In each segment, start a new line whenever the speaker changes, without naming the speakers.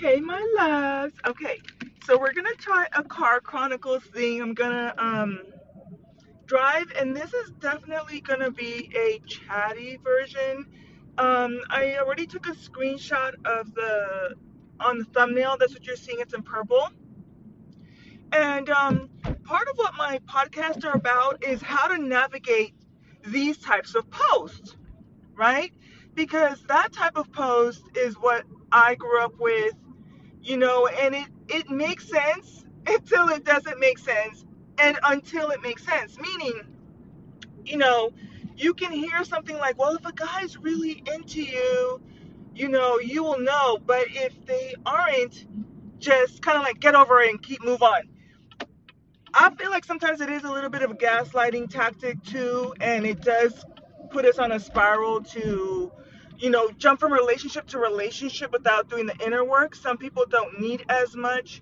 Hey, my loves. Okay, so we're gonna try a car chronicles thing. I'm gonna um drive, and this is definitely gonna be a chatty version. Um, I already took a screenshot of the on the thumbnail. That's what you're seeing. It's in purple. And um, part of what my podcasts are about is how to navigate these types of posts, right? Because that type of post is what I grew up with you know, and it it makes sense until it doesn't make sense, and until it makes sense. Meaning, you know, you can hear something like, "Well, if a guy's really into you, you know, you will know." But if they aren't, just kind of like get over it and keep move on. I feel like sometimes it is a little bit of a gaslighting tactic too, and it does put us on a spiral to you know, jump from relationship to relationship without doing the inner work. Some people don't need as much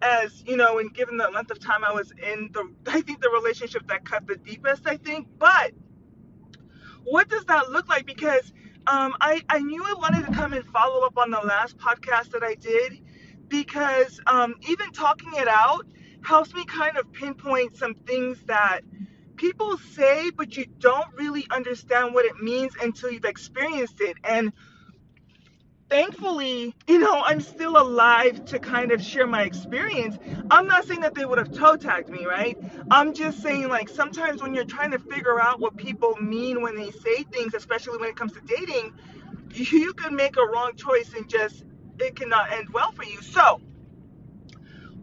as, you know, and given the length of time I was in the, I think the relationship that cut the deepest, I think. But what does that look like? Because um, I, I knew I wanted to come and follow up on the last podcast that I did because um, even talking it out helps me kind of pinpoint some things that people say, but you don't really understand what it means until you've experienced it. And thankfully, you know, I'm still alive to kind of share my experience. I'm not saying that they would have toe tagged me, right? I'm just saying, like, sometimes when you're trying to figure out what people mean when they say things, especially when it comes to dating, you can make a wrong choice and just it cannot end well for you. So,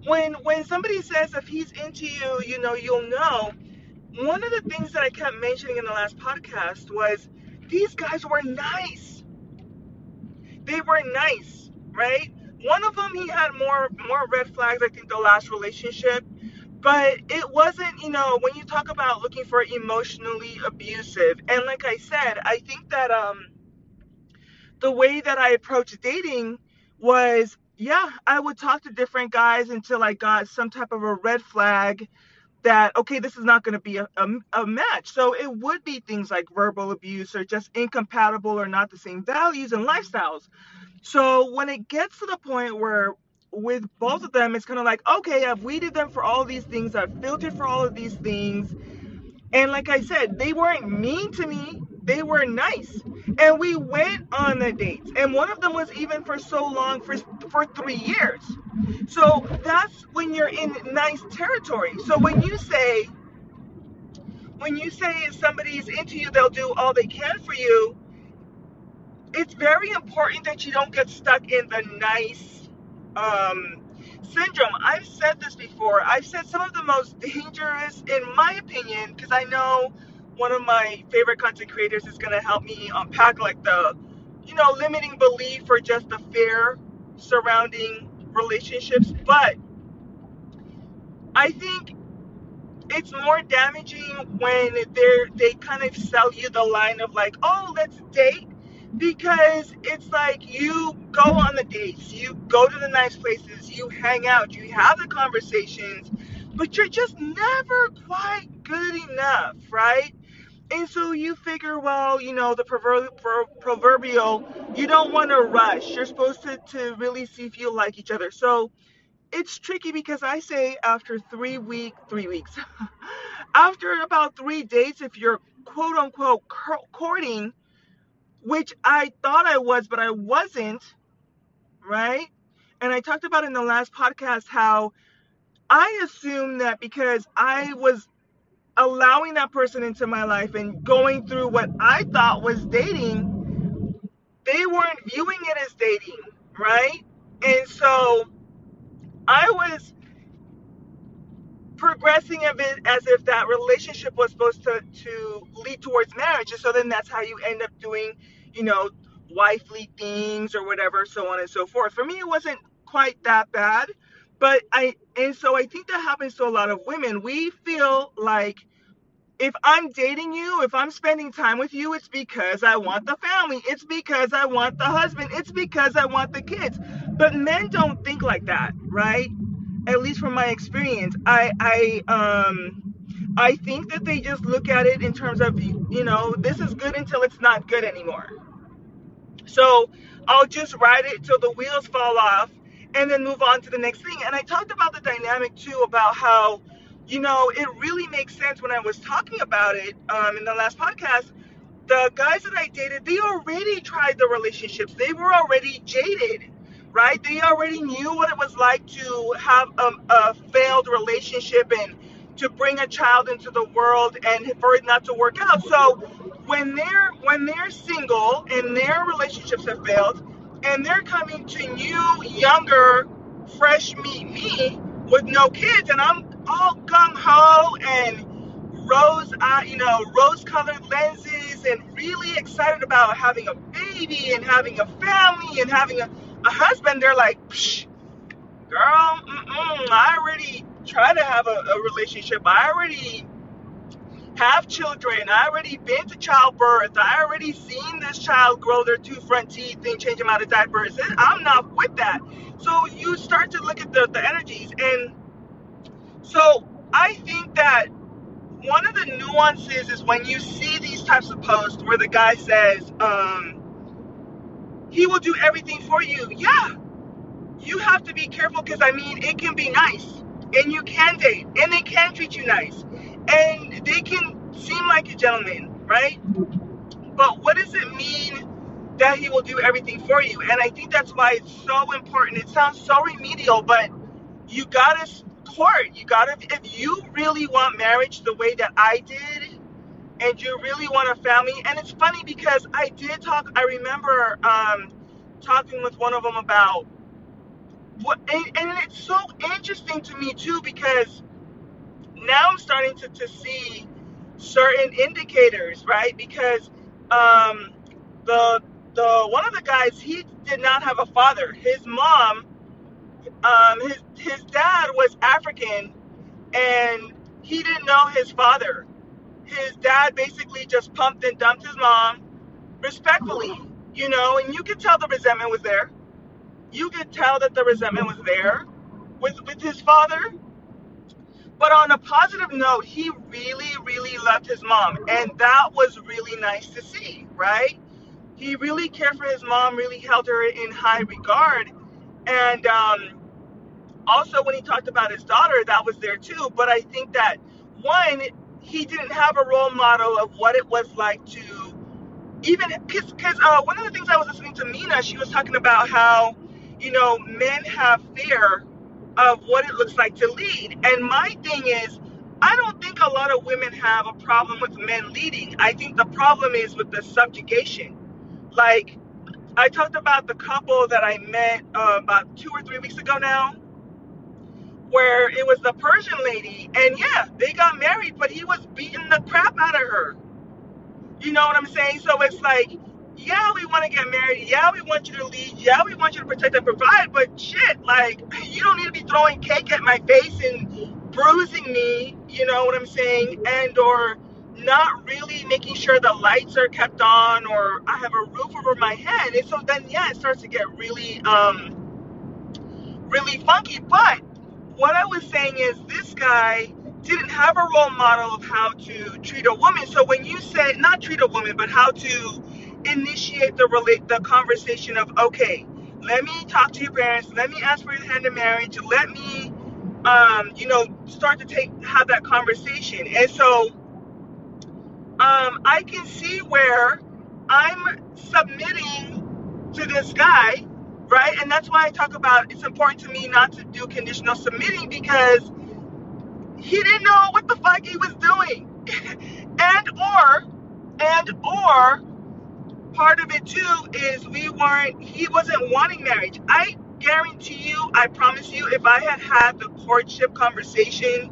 when when somebody says if he's into you, you know, you'll know one of the things that I kept mentioning in the last podcast was these guys were nice. They were nice, right? One of them he had more more red flags. I think the last relationship, but it wasn't. You know, when you talk about looking for emotionally abusive, and like I said, I think that um the way that I approached dating was yeah, I would talk to different guys until I got some type of a red flag that okay this is not going to be a, a, a, match. So it would be things like verbal abuse or just incompatible or not the same values and lifestyles. So when it gets to the point where with both of them it's kind of like okay i've weeded them for all these things. I've filtered for all of these things and like i said they weren't mean to me. They were nice. And we went on the dates. And one of them was even for so long for for three years. So that's when you're in nice territory. So when you say, when you say if somebody's into you, they'll do all they can for you, it's very important that you don't get stuck in the nice um, syndrome. I've said this before. I've said some of the most dangerous, in my opinion, because I know one of my favorite content creators is going to help me unpack like the, you know, limiting belief or just the fear surrounding relationships, but I think it's more damaging when they're they kind of sell you the line of like, oh, let's date because it's like you go on the dates, you go to the nice places, you hang out, you have the conversations, but you're just never quite good enough, right? And so you figure, well, you know, the proverbial, you don't want to rush. You're supposed to, to really see if you like each other. So it's tricky because I say after three week, three weeks, after about three dates, if you're quote unquote courting, which I thought I was, but I wasn't, right? And I talked about in the last podcast how I assumed that because I was allowing that person into my life and going through what I thought was dating, they weren't viewing it as dating, right? And so I was progressing a bit as if that relationship was supposed to, to lead towards marriage. And so then that's how you end up doing, you know, wifely things or whatever, so on and so forth. For me, it wasn't quite that bad. But I, and so I think that happens to a lot of women. We feel like if I'm dating you, if I'm spending time with you, it's because I want the family. It's because I want the husband. It's because I want the kids. But men don't think like that, right? At least from my experience. I I um I think that they just look at it in terms of you know, this is good until it's not good anymore. So I'll just ride it till the wheels fall off and then move on to the next thing. And I talked about the dynamic too about how, you know, it really makes sense when I was talking about it um, in the last podcast. The guys that I dated, they already tried the relationships. They were already jaded, right? They already knew what it was like to have a, a failed relationship and to bring a child into the world and for it not to work out. So when they're when they're single and their relationships have failed and they're coming to new, younger, fresh meat me with no kids and I'm all gung ho and rose uh, you know, rose colored lenses and really excited about having a baby and having a family and having a, a husband, they're like, Psh, girl, I already try to have a, a relationship. I already have children. I already been to childbirth. I already seen this child grow their two front teeth and change them out of diapers. I'm not with that. So you start to look at the, the energies. And so I think that one of the nuances is when you see these types of posts where the guy says, um, he will do everything for you. Yeah. You have to be careful because I mean, it can be nice and you can date and they can treat you nice and they can seem like a gentleman, right? But what does it mean that he will do everything for you? And I think that's why it's so important. It sounds so remedial, but you gotta court. You gotta, if you really want marriage the way that I did, and you really want a family, and it's funny because I did talk, I remember um, talking with one of them about what, and, and it's so interesting to me too because now I'm starting to, to see certain indicators, right? Because um, the the one of the guys he did not have a father. His mom, um, his his dad was African, and he didn't know his father. His dad basically just pumped and dumped his mom, respectfully, you know, and you could tell the resentment was there you could tell that the resentment was there with with his father. But on a positive note, he really, really loved his mom, and that was really nice to see, right? He really cared for his mom, really held her in high regard, and um, also when he talked about his daughter, that was there too. But I think that one, he didn't have a role model of what it was like to even because uh, one of the things I was listening to Mina, she was talking about how you know, men have fear of what it looks like to lead. And my thing is, I don't think a lot of women have a problem with men leading. I think the problem is with the subjugation. Like, I talked about the couple that I met uh, about two or three weeks ago now, where it was the Persian lady, and yeah, they got married, but he was beating the crap out of her. You know what I'm saying? So it's like, yeah, we want to get married. Yeah, we want you to lead. Yeah, we want you to protect and provide. But shit, like, you don't need to be throwing cake at my face and bruising me. You know what I'm saying? And or not really making sure the lights are kept on or I have a roof over my head. And so then, yeah, it starts to get really, um, really funky. But what I was saying is this guy didn't have a role model of how to treat a woman. So when you say not treat a woman, but how to initiate the relate the conversation of okay, let me talk to your parents, let me ask for your hand in marriage, let me um, you know, start to take have that conversation. And so um, I can see where I'm submitting to this guy, right? And that's why I talk about it's important to me not to do conditional submitting because he didn't know what the fuck he was doing. and or and or part of it too is we weren't he wasn't wanting marriage. I guarantee you i promise you if i had had the courtship conversation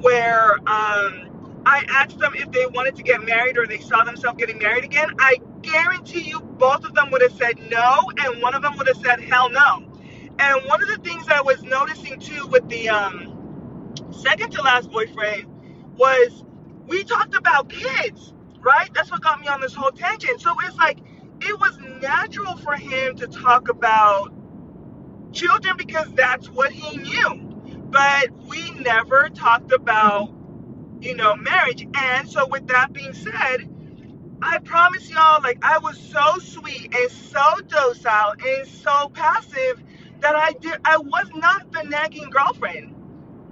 where um, i asked them if they wanted to get married or they saw themselves getting married again i guarantee you both of them would have said no and one of them would have said hell no. And one of the things i was noticing too with the um, second to last boyfriend was we talked about kids right? That's what got me on this whole tangent. So it's like it was natural for him to talk about children because that's what he knew. But we never talked about, you know, marriage. And so with that being said, I promise y'all, like I was so sweet and so docile and so passive that I did I was not the nagging girlfriend.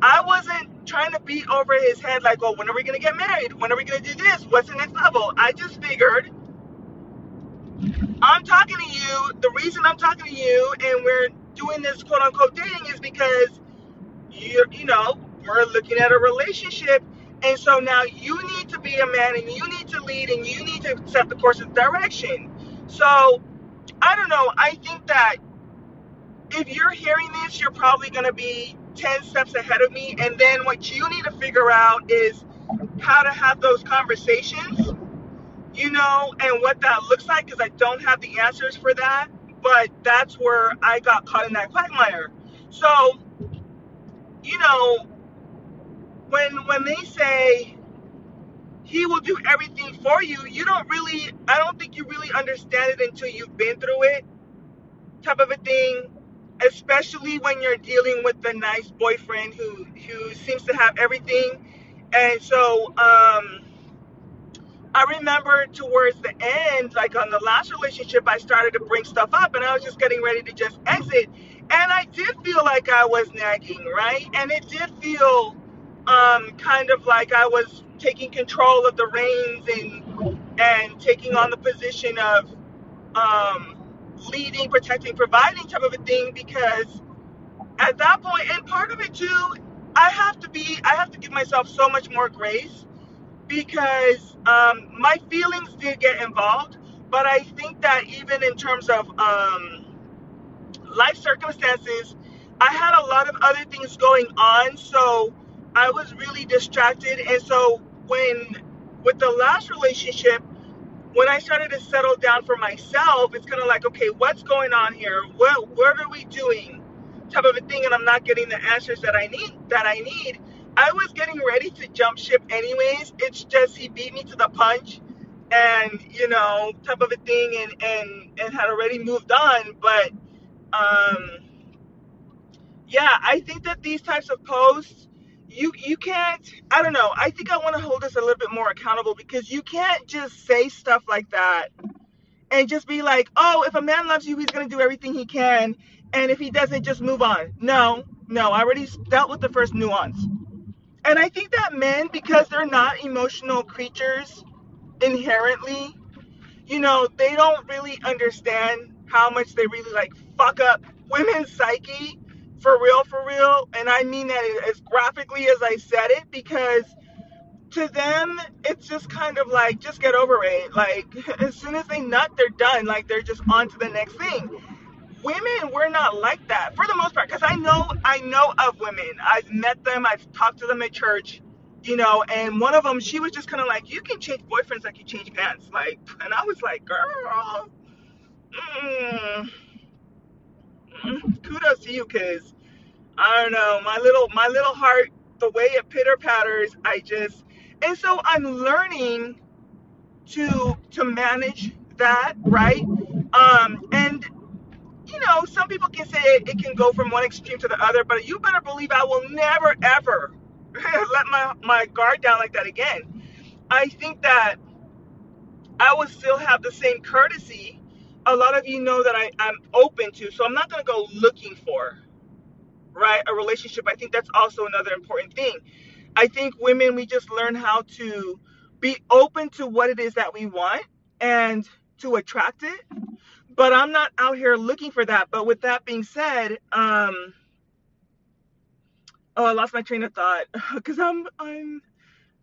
I wasn't trying to beat over his head like, oh, when are we gonna get married? When are we gonna do this? What's the next level? I just figured I'm talking to you. The reason I'm talking to you and we're doing this quote unquote dating is because you you know, we're looking at a relationship and so now you need to be a man and you need to lead and you need to set the course of direction. So I don't know. I think that if you're hearing this, you're probably going to be 10 steps ahead of me. And then what you need to figure out is how to have those conversations, you know, and what that looks like because I don't have the answers for that. But that's where I got caught in that quagmire. So, you know, when when they say he will do everything for you, you don't really I don't think you really understand it until you've been through it type of a thing especially when you're dealing with the nice boyfriend who who seems to have everything. And so um, I remember towards the end, like on the last relationship, I started to bring stuff up, and I was just getting ready to just exit. And I did feel like I was nagging, right? And it did feel um, kind of like I was taking control of the reins and and taking on the position of um, leading, protecting, providing type of a thing because at that point, and part of it too, I have to be, I have to give myself so much more grace because um, my feelings did get involved. But I think that even in terms of um, life circumstances, I had a lot of other things going on. So I was really distracted. And so when, with the last relationship, when I started to settle down for myself, it's kind of like, okay, what's going on here? What what are we doing? Type of a thing, and I'm not getting the answers that I need. That I need. I was getting ready to jump ship anyways. It's just he beat me to the punch, and you know, type of a thing, and and and had already moved on. But um, yeah, I think that these types of posts you you can't i don't know i think i want to hold us a little bit more accountable because you can't just say stuff like that and just be like oh if a man loves you he's going to do everything he can and if he doesn't just move on. No no i already dealt with the first nuance. And i think that men because they're not emotional creatures inherently you know they don't really understand how much they really like fuck up women's psyche for real, for real. And I mean that as graphically as I said it because to them, it's just kind of like, just get over it. Like, as soon as they nut, they're done. Like, they're just on to the next thing. Women, we're not like that for the most part. Because I know, I know of women. I've met them. I've talked to them at church. You know, and one of them, she was just kind of like, "You can change boyfriends like you change pants." Like, and I was like, "Girl, mm, kudos to you, cause I don't know, my little my little heart, the way it pitter patters, I just and so I'm learning to to manage that, right? Um, and you know, some people can say it, it can go from one extreme to the other, but you better believe I will never ever let my my guard down like that again. I think that I will still have the same courtesy. A lot of you know that I, I'm open to, so I'm not gonna go looking for right? A relationship. I think that's also another important thing. I think women, we just learn how to be open to what it is that we want and to attract it. But I'm not out here looking for that. But with that being said, um, oh, I lost my train of thought because I'm, I'm,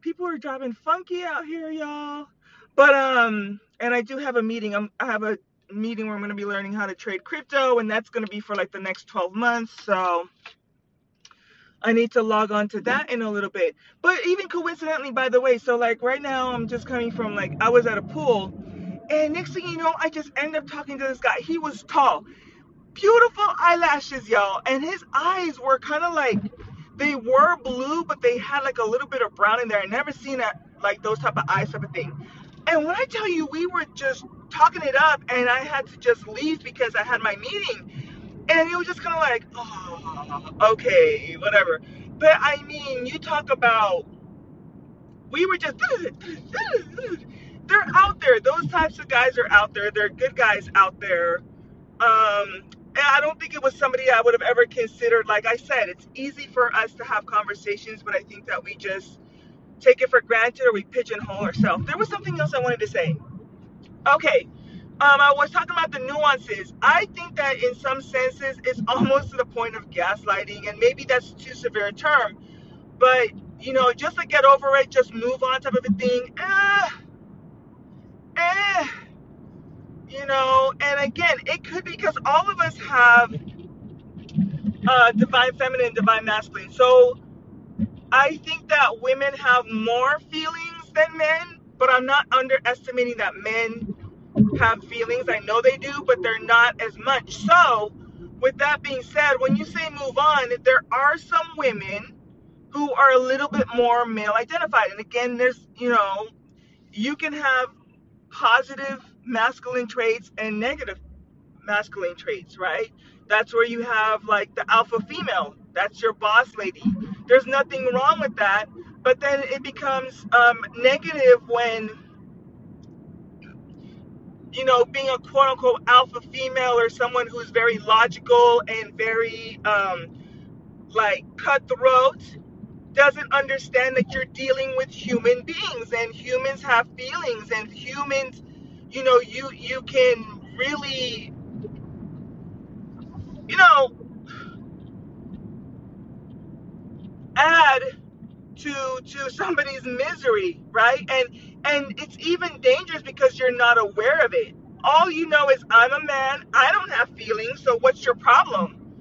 people are driving funky out here, y'all. But um, and I do have a meeting. I'm, I have a meeting where I'm going to be learning how to trade crypto, and that's going to be for like the next 12 months. So I need to log on to that in a little bit. But even coincidentally, by the way, so like right now, I'm just coming from like, I was at a pool, and next thing you know, I just end up talking to this guy. He was tall, beautiful eyelashes, y'all, and his eyes were kind of like, they were blue, but they had like a little bit of brown in there. I never seen that, like those type of eyes type of thing. And when I tell you, we were just talking it up, and I had to just leave because I had my meeting. And it was just kind of like, oh, okay, whatever. But I mean, you talk about, we were just, they're out there. Those types of guys are out there. They're good guys out there. Um, I don't think it was somebody I would have ever considered. Like I said, it's easy for us to have conversations, but I think that we just take it for granted or we pigeonhole ourselves. There was something else I wanted to say. Okay. Um, I was talking about the nuances. I think that in some senses it's almost to the point of gaslighting, and maybe that's too severe a term. But you know, just to get over it, just move on type of a thing. Eh, eh, you know. And again, it could be because all of us have uh, divine feminine, divine masculine. So I think that women have more feelings than men, but I'm not underestimating that men have feelings. I know they do, but they're not as much. So, with that being said, when you say move on, there are some women who are a little bit more male identified. And again, there's, you know, you can have positive masculine traits and negative masculine traits, right? That's where you have like the alpha female. That's your boss lady. There's nothing wrong with that. But then it becomes um, negative when, you know, being a quote unquote alpha female or someone who's very logical and very um, like cutthroat doesn't understand that you're dealing with human beings and humans have feelings and humans you know you you can really you know add to to somebody's misery right and and it's even dangerous because you're not aware of it all you know is i'm a man i don't have feelings so what's your problem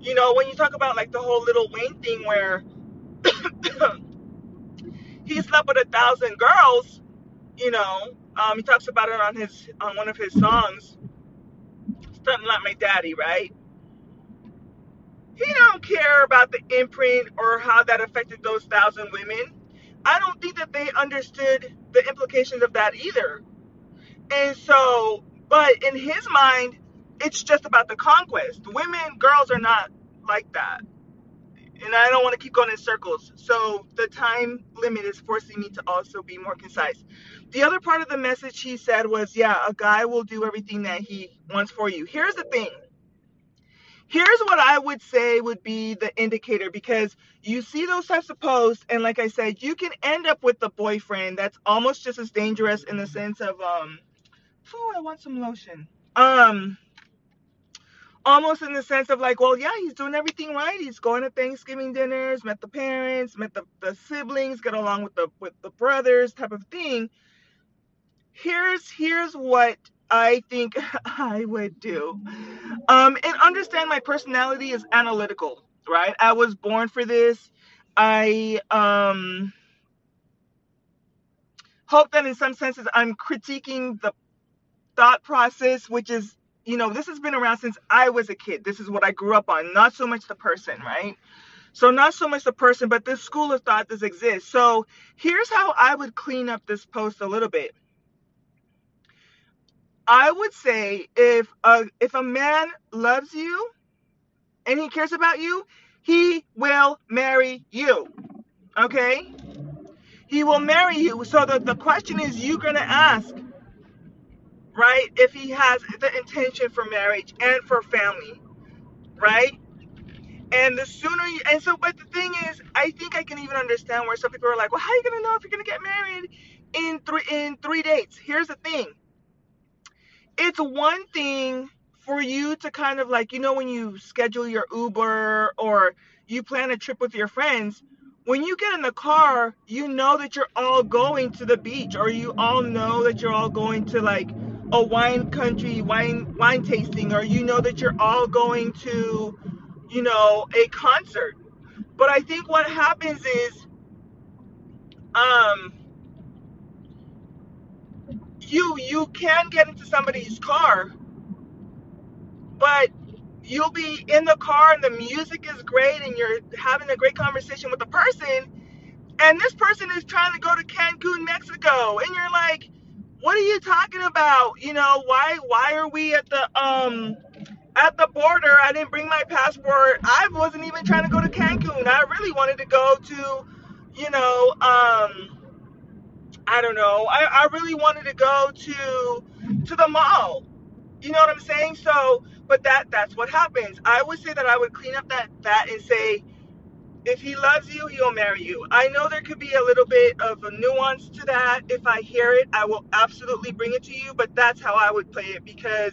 you know when you talk about like the whole Lil Wayne thing where he slept with a thousand girls. You know, um, he talks about it on his on one of his songs. Something like my daddy, right? He don't care about the imprint or how that affected those thousand women. I don't think that they understood the implications of that either. And so, but in his mind, it's just about the conquest. Women, girls are not like that and I don't want to keep going in circles. So the time limit is forcing me to also be more concise. The other part of the message he said was, yeah, a guy will do everything that he wants for you. Here's the thing. Here's what I would say would be the indicator because you see those types of posts, and like I said, you can end up with the boyfriend that's almost just as dangerous in the sense of, um, oh, I want some lotion. Um, almost in the sense of like, well, yeah, he's doing everything right. He's going to Thanksgiving dinners, met the parents, met the, the siblings, get along with the with the brothers, type of thing. Here's here's what I think I would do. Um, and understand my personality is analytical, right? I was born for this. I um hope that in some senses I'm critiquing the thought process, which is you know, this has been around since I was a kid. This is what I grew up on, not so much the person, right? So, not so much the person, but this school of thought does exist. So, here's how I would clean up this post a little bit. I would say if a, if a man loves you and he cares about you, he will marry you. Okay? He will marry you. So the, the question is you gonna ask, right? If he has the intention for marriage and for family, right? And the sooner you, and so, but the thing is, I think I can even understand where some people are like, well, how are you gonna know if you're gonna get married in three in three dates? Here's the thing. It's one thing for you to kind of like, you know, when you schedule your Uber or you plan a trip with your friends, when you get in the car, you know that you're all going to the beach or you all know that you're all going to like a wine country wine wine tasting or you know that you're all going to you know a concert. But i think what happens is um you you can get into somebody's car but you'll be in the car and the music is great and you're having a great conversation with the person and this person is trying to go to Cancun, Mexico and you're like what are you talking about? You know, why why are we at the um at the border? I didn't bring my passport. I wasn't even trying to go to Cancun. I really wanted to go to, you know, um I don't know. I, I really wanted to go to to the mall. You know what I'm saying? So, but that that's what happens. I would say that I would clean up that that and say, if he loves you, he'll marry you. I know there could be a little bit of a nuance to that. If I hear it, I will absolutely bring it to you. But that's how I would play it because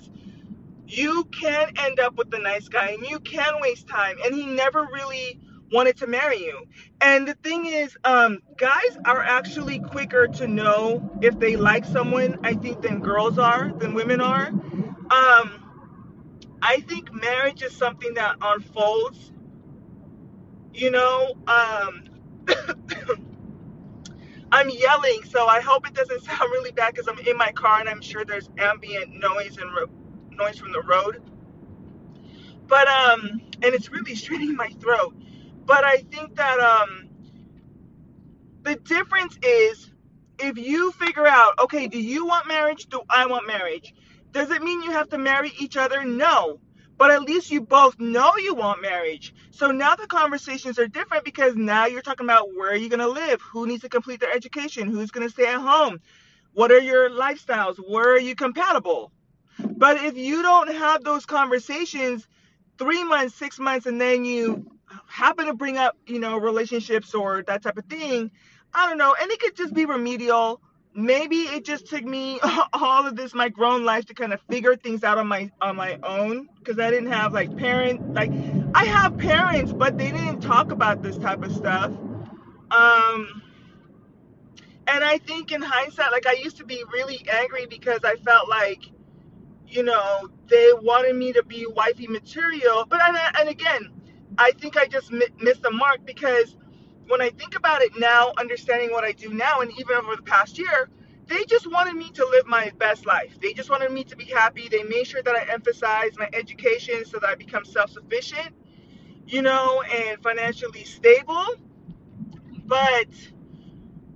you can end up with the nice guy and you can waste time. And he never really wanted to marry you. And the thing is, um, guys are actually quicker to know if they like someone, I think, than girls are, than women are. Um, I think marriage is something that unfolds, you know. Um, I'm yelling, so I hope it doesn't sound really bad because I'm in my car and I'm sure there's ambient noise and ro- noise from the road. But um, and it's really straining my throat. But I think that um, the difference is if you figure out, okay, do you want marriage? Do I want marriage? Does it mean you have to marry each other? No. But at least you both know you want marriage. So now the conversations are different because now you're talking about where are you going to live? Who needs to complete their education? Who's going to stay at home? What are your lifestyles? Where are you compatible? But if you don't have those conversations three months, six months, and then you happen to bring up, you know, relationships or that type of thing, I don't know. And it could just be remedial. Maybe it just took me all of this my grown life to kind of figure things out on my on my own because I didn't have like parents like I have parents but they didn't talk about this type of stuff. Um and I think in hindsight like I used to be really angry because I felt like you know, they wanted me to be wifey material. But and, and again, I think I just mi- missed the mark because when I think about it now, understanding what I do now, and even over the past year, they just wanted me to live my best life. They just wanted me to be happy. They made sure that I emphasized my education so that I become self sufficient, you know, and financially stable. But,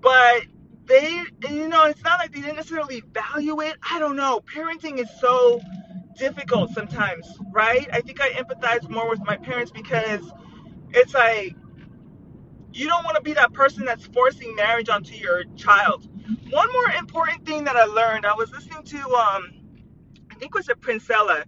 but they, you know, it's not like they didn't necessarily value it. I don't know. Parenting is so difficult sometimes, right? I think I empathize more with my parents because it's like you don't want to be that person that's forcing marriage onto your child. One more important thing that I learned, I was listening to um I think it was a Princella,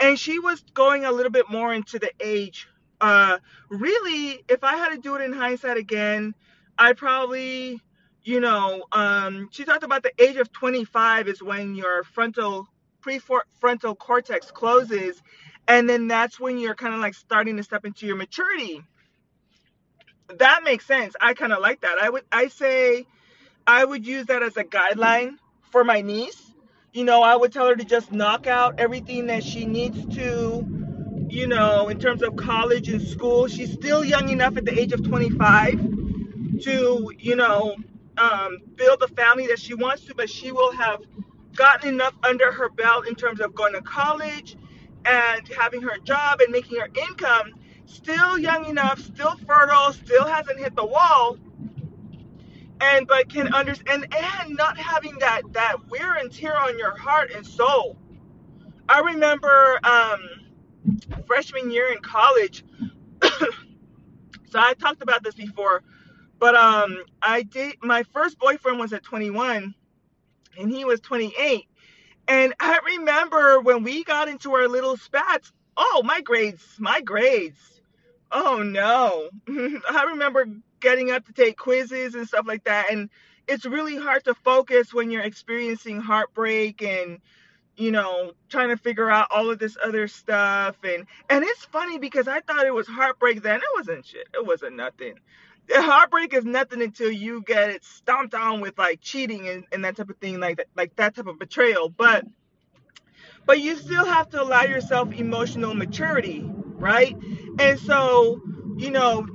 and she was going a little bit more into the age. Uh really, if I had to do it in hindsight again, I probably you know, um, she talked about the age of 25 is when your frontal prefrontal cortex closes and then that's when you're kind of like starting to step into your maturity. That makes sense. I kind of like that. I would i say i would use that as a guideline for my niece. You know i would tell her to just knock out everything that she needs to you know in terms of college and school. She's still young enough at the age of 25 to you know um, build the family that she wants to but she will have gotten enough under her belt in terms of going to college and having her job and making her income, still young enough, still fertile, still hasn't hit the wall, and but can understand and, and not having that that wear and tear on your heart and soul. I remember um, freshman year in college. so I talked about this before, but um, I did my first boyfriend was at 21 and he was 28. And I remember when we got into our little spats, oh, my grades, my grades. Oh no. I remember getting up to take quizzes and stuff like that. And it's really hard to focus when you're experiencing heartbreak and you know trying to figure out all of this other stuff and and it's funny because i thought it was heartbreak then it wasn't shit it wasn't nothing heartbreak is nothing until you get it stomped on with like cheating and, and that type of thing, like that, like that type of betrayal. But but you still have to allow yourself emotional maturity, right? And so, you know,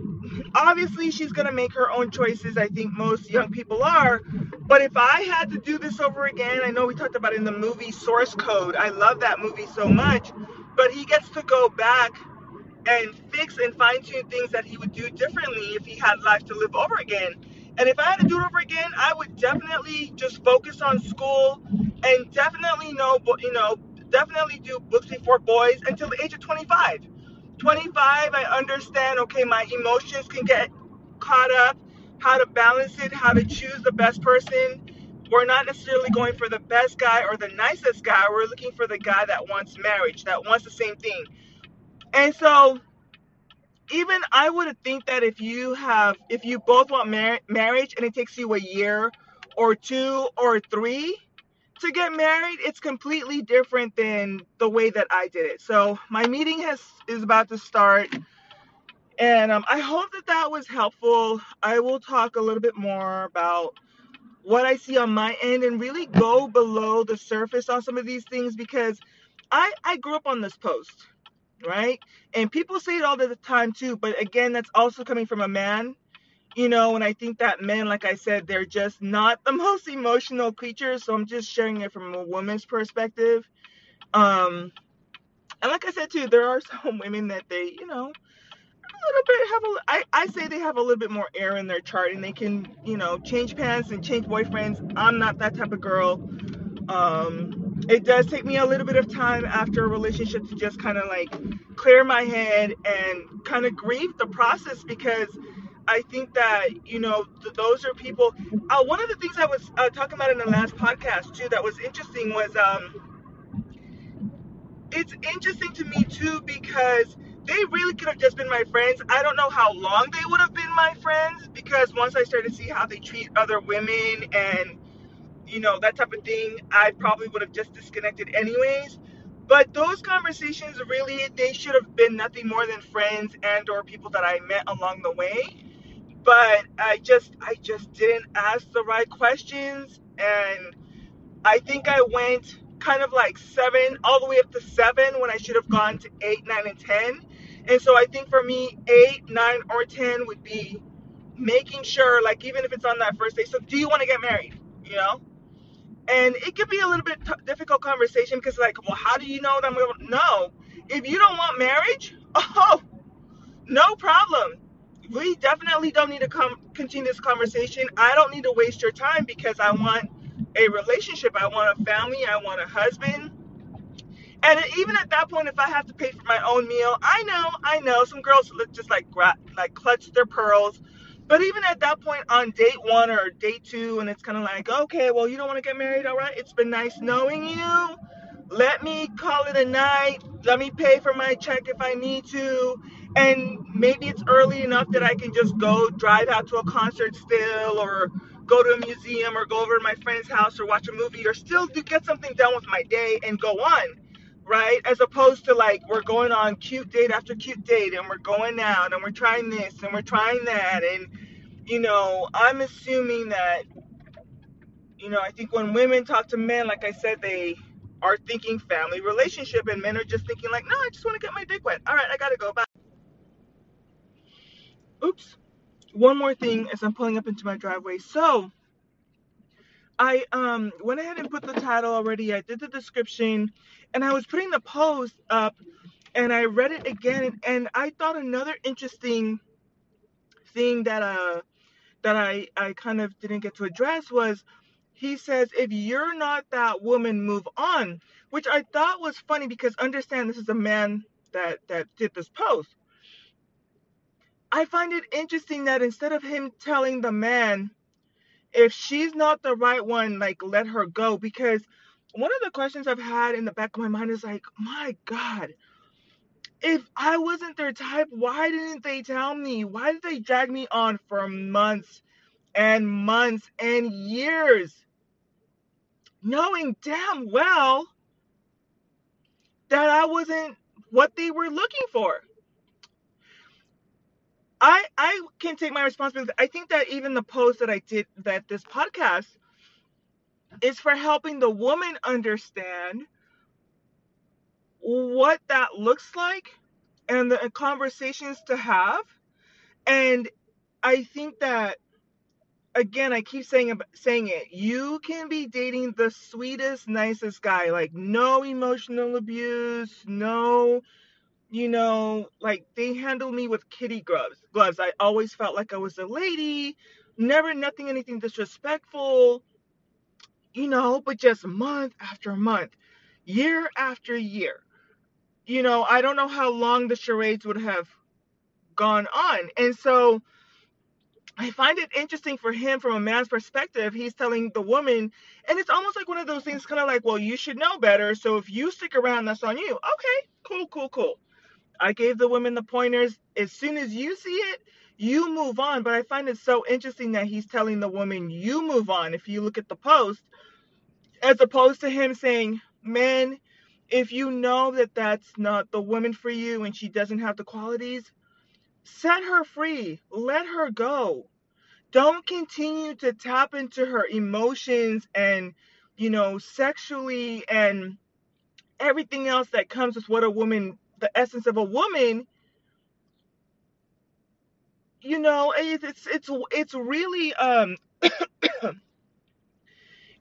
obviously she's gonna make her own choices. I think most young people are. But if I had to do this over again, I know we talked about in the movie Source Code. I love that movie so much. But he gets to go back and fix and fine tune things that he would do differently if he had life to live over again. And if I had to do it over again, I would definitely just focus on school and definitely know, you know, definitely do books before boys until the age of 25. 25, I understand, okay, my emotions can get caught up, how to balance it, how to choose the best person, we're not necessarily going for the best guy or the nicest guy. We're looking for the guy that wants marriage, that wants the same thing. And so, even I would think that if you have, if you both want mar- marriage and it takes you a year or two or three to get married, it's completely different than the way that I did it. So, my meeting has is about to start. And um, I hope that that was helpful. I will talk a little bit more about what I see on my end and really go below the surface on some of these things because I, I grew up on this post, right? And people say it all the time too, but again, that's also coming from a man, you know, and I think that men, like I said, they're just not the most emotional creatures. So I'm just sharing it from a woman's perspective. Um, and like I said too, there are some women that they, you know, a little bit have a I, I say they have a little bit more air in their chart and they can you know change pants and change boyfriends i'm not that type of girl um it does take me a little bit of time after a relationship to just kind of like clear my head and kind of grieve the process because i think that you know th- those are people uh, one of the things i was uh, talking about in the last podcast too that was interesting was um it's interesting to me too because they really could have just been my friends. I don't know how long they would have been my friends because once I started to see how they treat other women and you know that type of thing, I probably would have just disconnected anyways. But those conversations really they should have been nothing more than friends and or people that I met along the way. But I just I just didn't ask the right questions and I think I went kind of like seven, all the way up to seven when I should have gone to eight, nine, and 10. And so I think for me, eight, nine, or 10 would be making sure, like, even if it's on that first day, so do you want to get married? You know? And it could be a little bit t- difficult conversation because, like, well, how do you know that I'm going know? If you don't want marriage, oh, no problem. We definitely don't need to come continue this conversation. I don't need to waste your time because I want a relationship. I want a family. I want a husband. And even at that point, if I have to pay for my own meal, I know, I know, some girls just like like clutch their pearls. But even at that point, on date one or date two, and it's kind of like, okay, well, you don't want to get married, all right? It's been nice knowing you. Let me call it a night. Let me pay for my check if I need to. And maybe it's early enough that I can just go drive out to a concert still or go to a museum or go over to my friend's house or watch a movie or still do, get something done with my day and go on, right? As opposed to like we're going on cute date after cute date and we're going out and we're trying this and we're trying that. And, you know, I'm assuming that, you know, I think when women talk to men, like I said, they are thinking family relationship and men are just thinking like, no, I just want to get my dick wet. All right, I got to go. Bye. Oops one more thing as I'm pulling up into my driveway. So I um went ahead and put the title already. I did the description and I was putting the post up and I read it again and I thought another interesting thing that uh that I I kind of didn't get to address was he says if you're not that woman move on, which I thought was funny because understand this is a man that that did this post. I find it interesting that instead of him telling the man, if she's not the right one, like let her go, because one of the questions I've had in the back of my mind is like, my God, if I wasn't their type, why didn't they tell me? Why did they drag me on for months and months and years? Knowing damn well that I wasn't what they were looking for. I I can take my responsibility. I think that even the post that I did that this podcast is for helping the woman understand what that looks like and the conversations to have. And I think that again, I keep saying saying it. You can be dating the sweetest, nicest guy, like no emotional abuse, no you know, like they handled me with kitty gloves. Gloves. I always felt like I was a lady. Never nothing anything disrespectful. You know, but just month after month, year after year. You know, I don't know how long the charades would have gone on. And so I find it interesting for him from a man's perspective. He's telling the woman, and it's almost like one of those things, kind of like, well, you should know better. So if you stick around, that's on you. Okay, cool, cool, cool. I gave the women the pointers. As soon as you see it, you move on. But I find it so interesting that he's telling the woman, you move on. If you look at the post, as opposed to him saying, man, if you know that that's not the woman for you and she doesn't have the qualities, set her free. Let her go. Don't continue to tap into her emotions and, you know, sexually and everything else that comes with what a woman, the essence of a woman, you know, it's it's it's, it's really um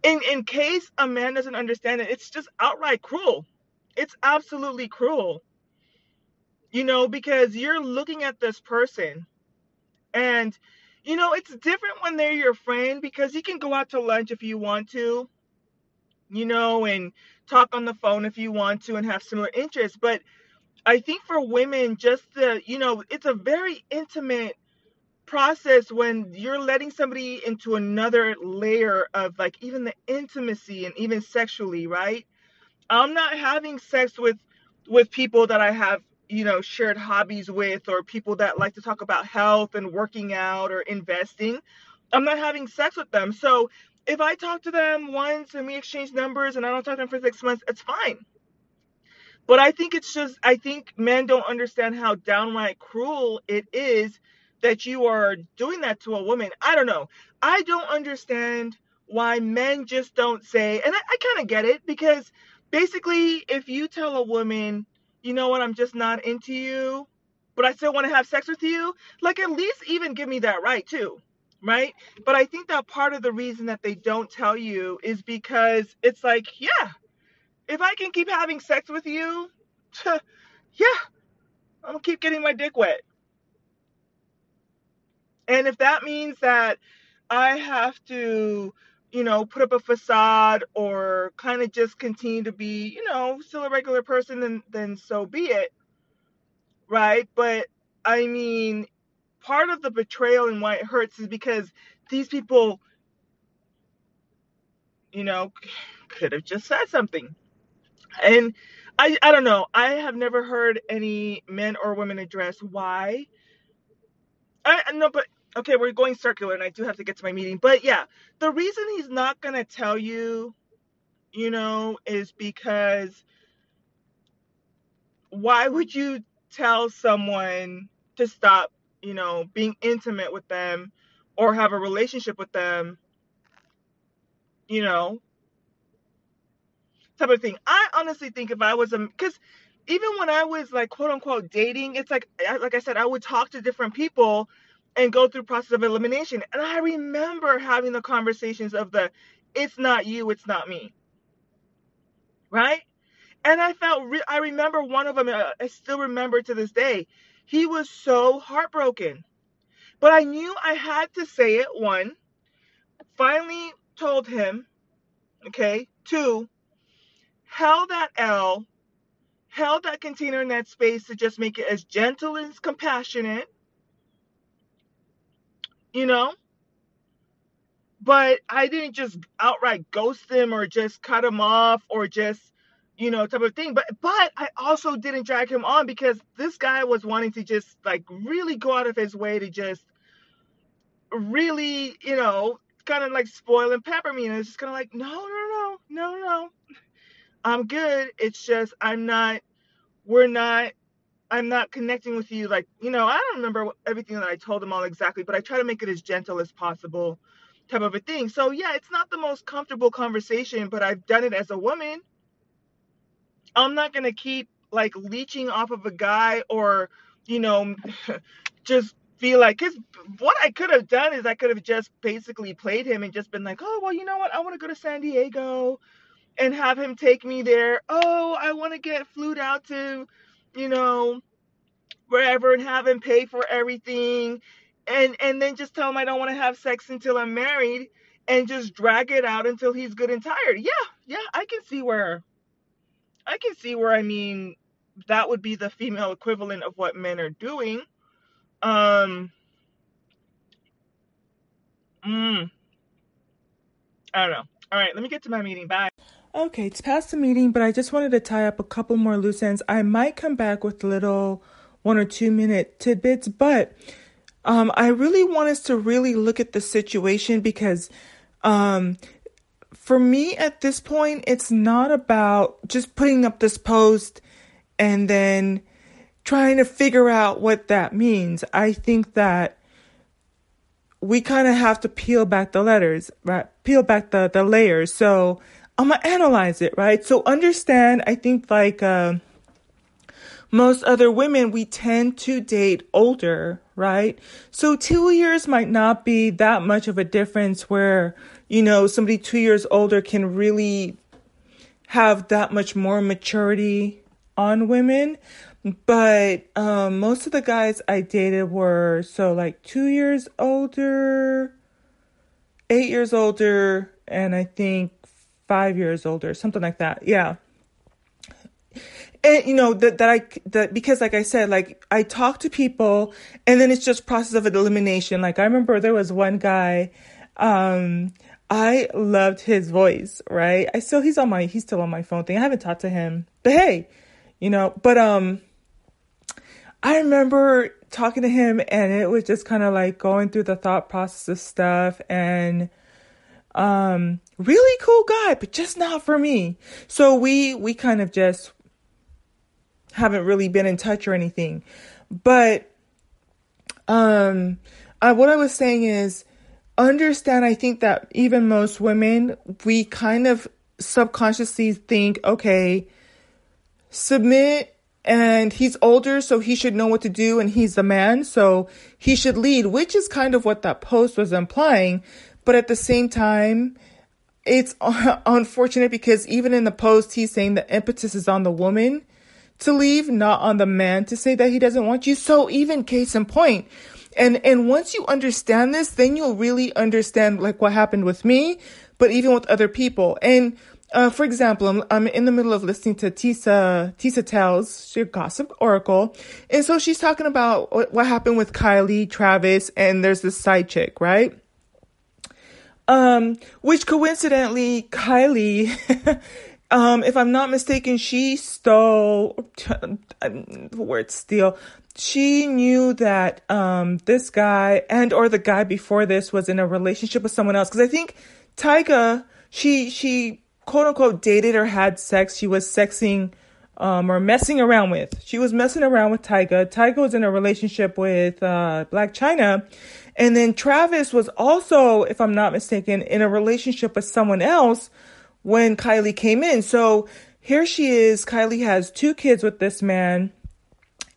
in in case a man doesn't understand it, it's just outright cruel. It's absolutely cruel. You know, because you're looking at this person and you know, it's different when they're your friend because you can go out to lunch if you want to, you know, and talk on the phone if you want to and have similar interests. But I think for women, just the, you know, it's a very intimate process when you're letting somebody into another layer of like even the intimacy and even sexually, right? I'm not having sex with with people that I have, you know, shared hobbies with or people that like to talk about health and working out or investing. I'm not having sex with them. So if I talk to them once and we exchange numbers and I don't talk to them for six months, it's fine. But I think it's just, I think men don't understand how downright cruel it is that you are doing that to a woman. I don't know. I don't understand why men just don't say, and I, I kind of get it because basically, if you tell a woman, you know what, I'm just not into you, but I still want to have sex with you, like at least even give me that right too. Right. But I think that part of the reason that they don't tell you is because it's like, yeah, if I can keep having sex with you, yeah, I'm gonna keep getting my dick wet. And if that means that I have to, you know, put up a facade or kind of just continue to be, you know, still a regular person, then then so be it, right? But I mean, part of the betrayal and why it hurts is because these people, you know, could have just said something. And I I don't know. I have never heard any men or women address why. I no, but okay, we're going circular, and I do have to get to my meeting. But yeah, the reason he's not gonna tell you, you know, is because why would you tell someone to stop, you know, being intimate with them or have a relationship with them, you know, type of thing. I honestly think if I was a, because even when I was like quote unquote dating, it's like, like I said, I would talk to different people and go through process of elimination. And I remember having the conversations of the, it's not you, it's not me, right? And I felt, re- I remember one of them, uh, I still remember to this day. He was so heartbroken, but I knew I had to say it. One, finally told him, okay. Two, held that L, held that container in that space to just make it as gentle and compassionate, you know? But I didn't just outright ghost him or just cut him off or just, you know, type of thing. But but I also didn't drag him on because this guy was wanting to just like really go out of his way to just really, you know, kind of like spoil and pepper me. And it's just kind of like, no, no, no, no, no. I'm good. It's just I'm not. We're not. I'm not connecting with you. Like you know, I don't remember everything that I told them all exactly, but I try to make it as gentle as possible, type of a thing. So yeah, it's not the most comfortable conversation, but I've done it as a woman. I'm not gonna keep like leeching off of a guy or you know, just feel like because what I could have done is I could have just basically played him and just been like, oh well, you know what, I want to go to San Diego and have him take me there. Oh, I want to get flued out to, you know, wherever and have him pay for everything. And and then just tell him I don't want to have sex until I'm married and just drag it out until he's good and tired. Yeah, yeah, I can see where I can see where I mean that would be the female equivalent of what men are doing. Um Mm. I don't know. All right, let me get to my meeting. Bye. Okay, it's past the meeting, but I just wanted to tie up a couple more loose ends. I might come back with little one or two minute tidbits, but um, I really want us to really look at the situation because um, for me at this point, it's not about just putting up this post and then trying to figure out what that means. I think that we kind of have to peel back the letters, right? Peel back the, the layers. So I'm gonna analyze it, right? So understand, I think like uh, most other women, we tend to date older, right? So two years might not be that much of a difference where, you know, somebody two years older can really have that much more maturity on women. But um, most of the guys I dated were so like two years older, eight years older, and I think five years older, something like that. Yeah. And you know that that I that because like I said, like I talk to people, and then it's just process of elimination. Like I remember there was one guy, um, I loved his voice. Right, I still he's on my he's still on my phone thing. I haven't talked to him, but hey, you know, but um, I remember talking to him, and it was just kind of like going through the thought process of stuff and um, really cool guy, but just not for me. So we we kind of just haven't really been in touch or anything. But um, I, what I was saying is understand. I think that even most women, we kind of subconsciously think, okay, submit. And he's older, so he should know what to do, and he's the man, so he should lead, which is kind of what that post was implying. But at the same time, it's unfortunate because even in the post, he's saying the impetus is on the woman to leave, not on the man to say that he doesn't want you. So even case in point, and and once you understand this, then you'll really understand like what happened with me, but even with other people. And uh, for example, I'm, I'm in the middle of listening to Tisa Tisa tells she gossip oracle, and so she's talking about what happened with Kylie, Travis, and there's this side chick, right? Um, which coincidentally, Kylie, um, if I'm not mistaken, she stole, the word steal, she knew that, um, this guy and or the guy before this was in a relationship with someone else. Cause I think Tyga, she, she quote unquote dated or had sex. She was sexing, um, or messing around with. She was messing around with Tyga. Tyga was in a relationship with, uh, Blac Chyna and then Travis was also, if I'm not mistaken, in a relationship with someone else when Kylie came in. So here she is. Kylie has two kids with this man.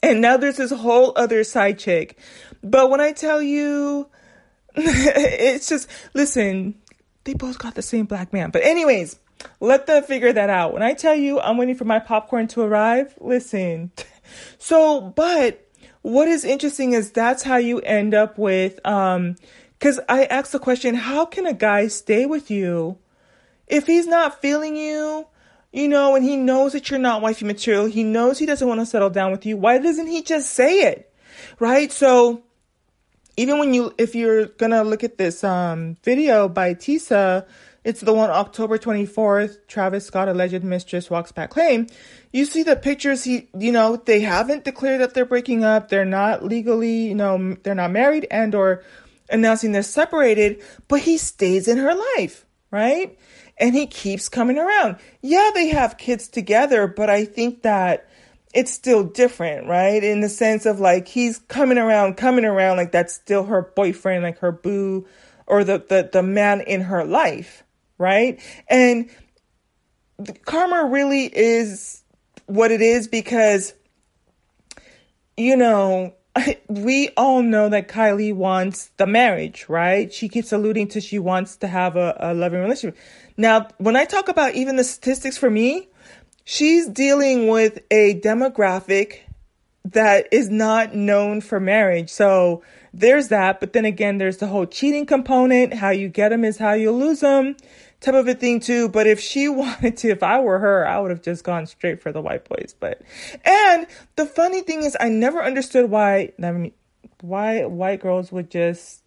And now there's this whole other side chick. But when I tell you, it's just, listen, they both got the same black man. But, anyways, let them figure that out. When I tell you I'm waiting for my popcorn to arrive, listen. So, but what is interesting is that's how you end up with um because I asked the question, how can a guy stay with you if he's not feeling you, you know, and he knows that you're not wifey material, he knows he doesn't want to settle down with you, why doesn't he just say it? Right? So even when you if you're gonna look at this um video by Tisa, it's the one October 24th, Travis Scott, alleged mistress, walks back claim. You see the pictures, he, you know, they haven't declared that they're breaking up. They're not legally, you know, they're not married and or announcing they're separated, but he stays in her life, right? And he keeps coming around. Yeah, they have kids together, but I think that it's still different, right? In the sense of like he's coming around, coming around, like that's still her boyfriend, like her boo, or the the, the man in her life right? And karma really is what it is because, you know, we all know that Kylie wants the marriage, right? She keeps alluding to she wants to have a, a loving relationship. Now, when I talk about even the statistics for me, she's dealing with a demographic that is not known for marriage. So there's that. But then again, there's the whole cheating component. How you get them is how you lose them type of a thing too. But if she wanted to, if I were her, I would have just gone straight for the white boys. But, and the funny thing is, I never understood why, I mean, why white girls would just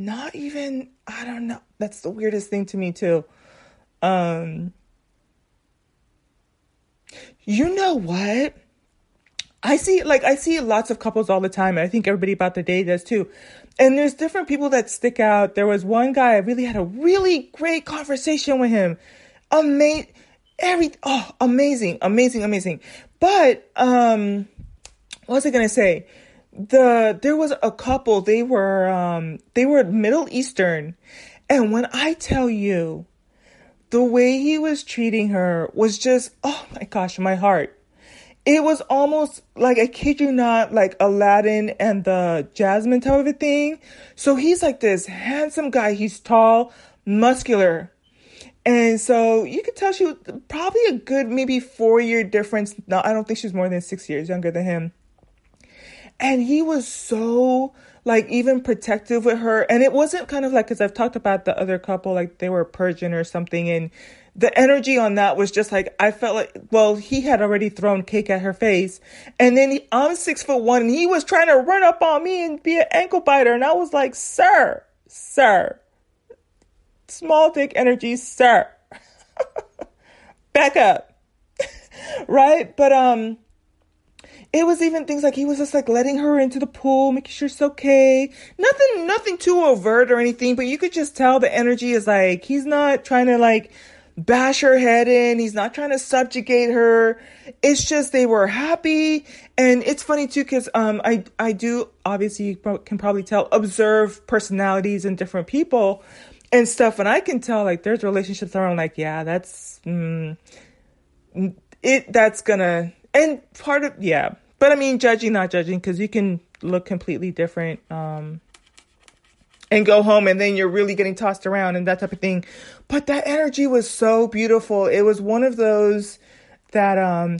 not even I don't know. That's the weirdest thing to me too. Um you know what? I see like I see lots of couples all the time. I think everybody about the day does too. And there's different people that stick out. There was one guy I really had a really great conversation with him. Amazing every oh amazing, amazing, amazing. But um what was I gonna say? The there was a couple, they were um they were Middle Eastern. And when I tell you the way he was treating her was just oh my gosh, my heart it was almost like I kid you not, like Aladdin and the Jasmine type of a thing. So he's like this handsome guy. He's tall, muscular. And so you could tell she was probably a good maybe four year difference. No, I don't think she's more than six years younger than him. And he was so like even protective with her. And it wasn't kind of like, cause I've talked about the other couple, like they were Persian or something. And the energy on that was just like I felt like well he had already thrown cake at her face. And then he, I'm six foot one and he was trying to run up on me and be an ankle biter. And I was like sir sir small dick energy sir. Back up. Right? But um it was even things like he was just like letting her into the pool, making sure it's okay. Nothing, nothing too overt or anything, but you could just tell the energy is like, he's not trying to like bash her head in. He's not trying to subjugate her. It's just they were happy. And it's funny too, because um, I, I do, obviously, you can probably tell, observe personalities in different people and stuff. And I can tell, like, there's relationships where I'm like, yeah, that's, mm, it, that's gonna, and part of, yeah. But I mean, judging, not judging, because you can look completely different. Um, and go home and then you're really getting tossed around and that type of thing. But that energy was so beautiful. It was one of those that um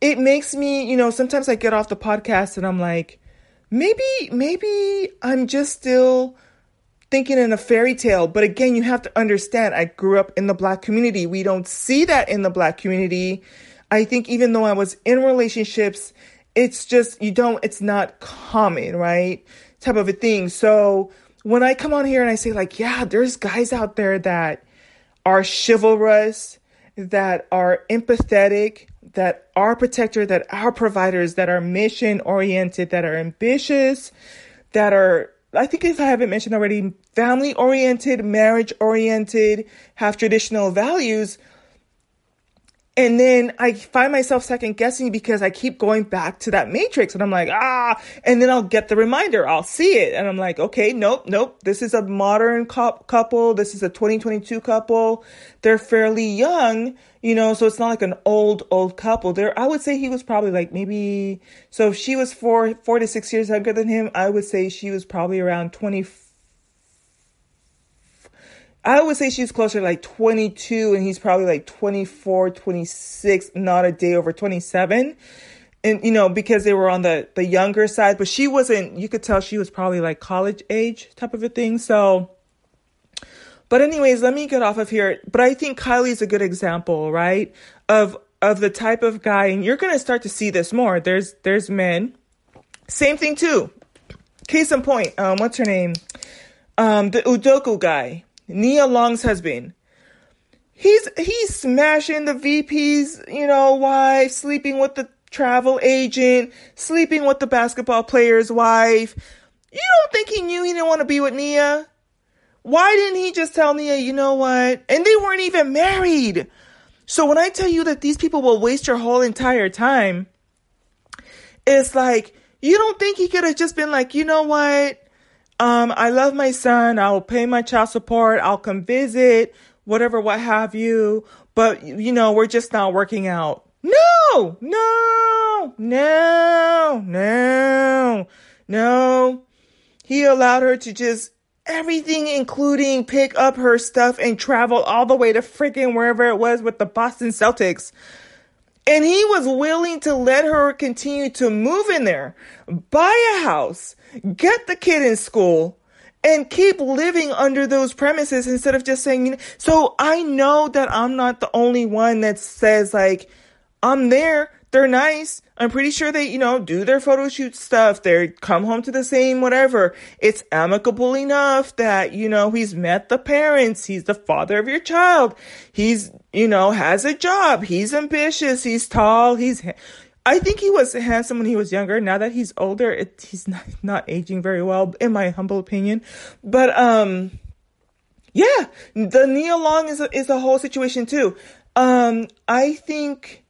it makes me, you know, sometimes I get off the podcast and I'm like, maybe maybe I'm just still thinking in a fairy tale. But again, you have to understand I grew up in the black community. We don't see that in the black community. I think even though I was in relationships, it's just you don't it's not common, right? Type of a thing. So when I come on here and I say, like, yeah, there's guys out there that are chivalrous, that are empathetic, that are protector, that are providers, that are mission oriented, that are ambitious, that are, I think if I haven't mentioned already, family oriented, marriage oriented, have traditional values, and then I find myself second guessing because I keep going back to that matrix and I'm like, ah, and then I'll get the reminder. I'll see it. And I'm like, okay, nope, nope. This is a modern couple. This is a 2022 couple. They're fairly young, you know, so it's not like an old, old couple. There, I would say he was probably like maybe, so if she was four, four to six years younger than him, I would say she was probably around 24 I would say she's closer to like 22 and he's probably like 24, 26, not a day over 27. And, you know, because they were on the, the younger side, but she wasn't, you could tell she was probably like college age type of a thing. So, but anyways, let me get off of here. But I think Kylie's a good example, right? Of, of the type of guy, and you're going to start to see this more. There's, there's men. Same thing too. Case in point, um, what's her name? Um, the Udoka guy Nia Long's husband. He's he's smashing the VP's, you know, wife, sleeping with the travel agent, sleeping with the basketball player's wife. You don't think he knew he didn't want to be with Nia? Why didn't he just tell Nia, you know what? And they weren't even married. So when I tell you that these people will waste your whole entire time, it's like, you don't think he could have just been like, you know what? Um, I love my son. I'll pay my child support. I'll come visit, whatever, what have you. But, you know, we're just not working out. No, no, no, no, no. He allowed her to just everything, including pick up her stuff and travel all the way to freaking wherever it was with the Boston Celtics. And he was willing to let her continue to move in there, buy a house, get the kid in school, and keep living under those premises instead of just saying, so I know that I'm not the only one that says like, I'm there they're nice. I'm pretty sure they, you know, do their photo shoot stuff. They come home to the same whatever. It's amicable enough that, you know, he's met the parents. He's the father of your child. He's, you know, has a job. He's ambitious. He's tall. He's, I think he was handsome when he was younger. Now that he's older, it, he's not, not aging very well, in my humble opinion. But, um, yeah, the Nia Long is a, is a whole situation too. Um, I think,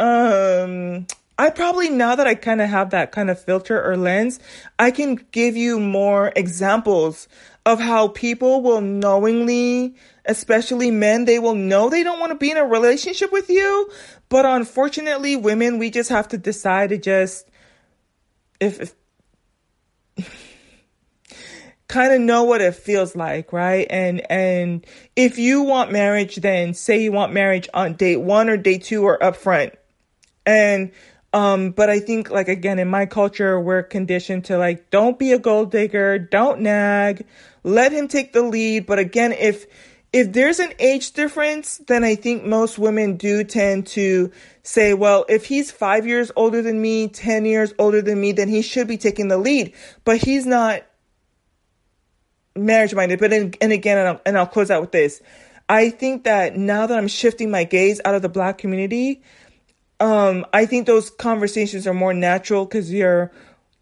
um, I probably now that I kind of have that kind of filter or lens, I can give you more examples of how people will knowingly, especially men, they will know they don't want to be in a relationship with you. But unfortunately, women, we just have to decide to just, if, if kind of know what it feels like, right? And and if you want marriage, then say you want marriage on date one or day two or upfront. And um, but I think like again in my culture, we're conditioned to like don't be a gold digger, don't nag, let him take the lead. But again, if if there's an age difference, then I think most women do tend to say, well, if he's five years older than me, 10 years older than me, then he should be taking the lead. But he's not marriage minded. But in, and again, and I'll, and I'll close out with this. I think that now that I'm shifting my gaze out of the black community, um, I think those conversations are more natural because you're.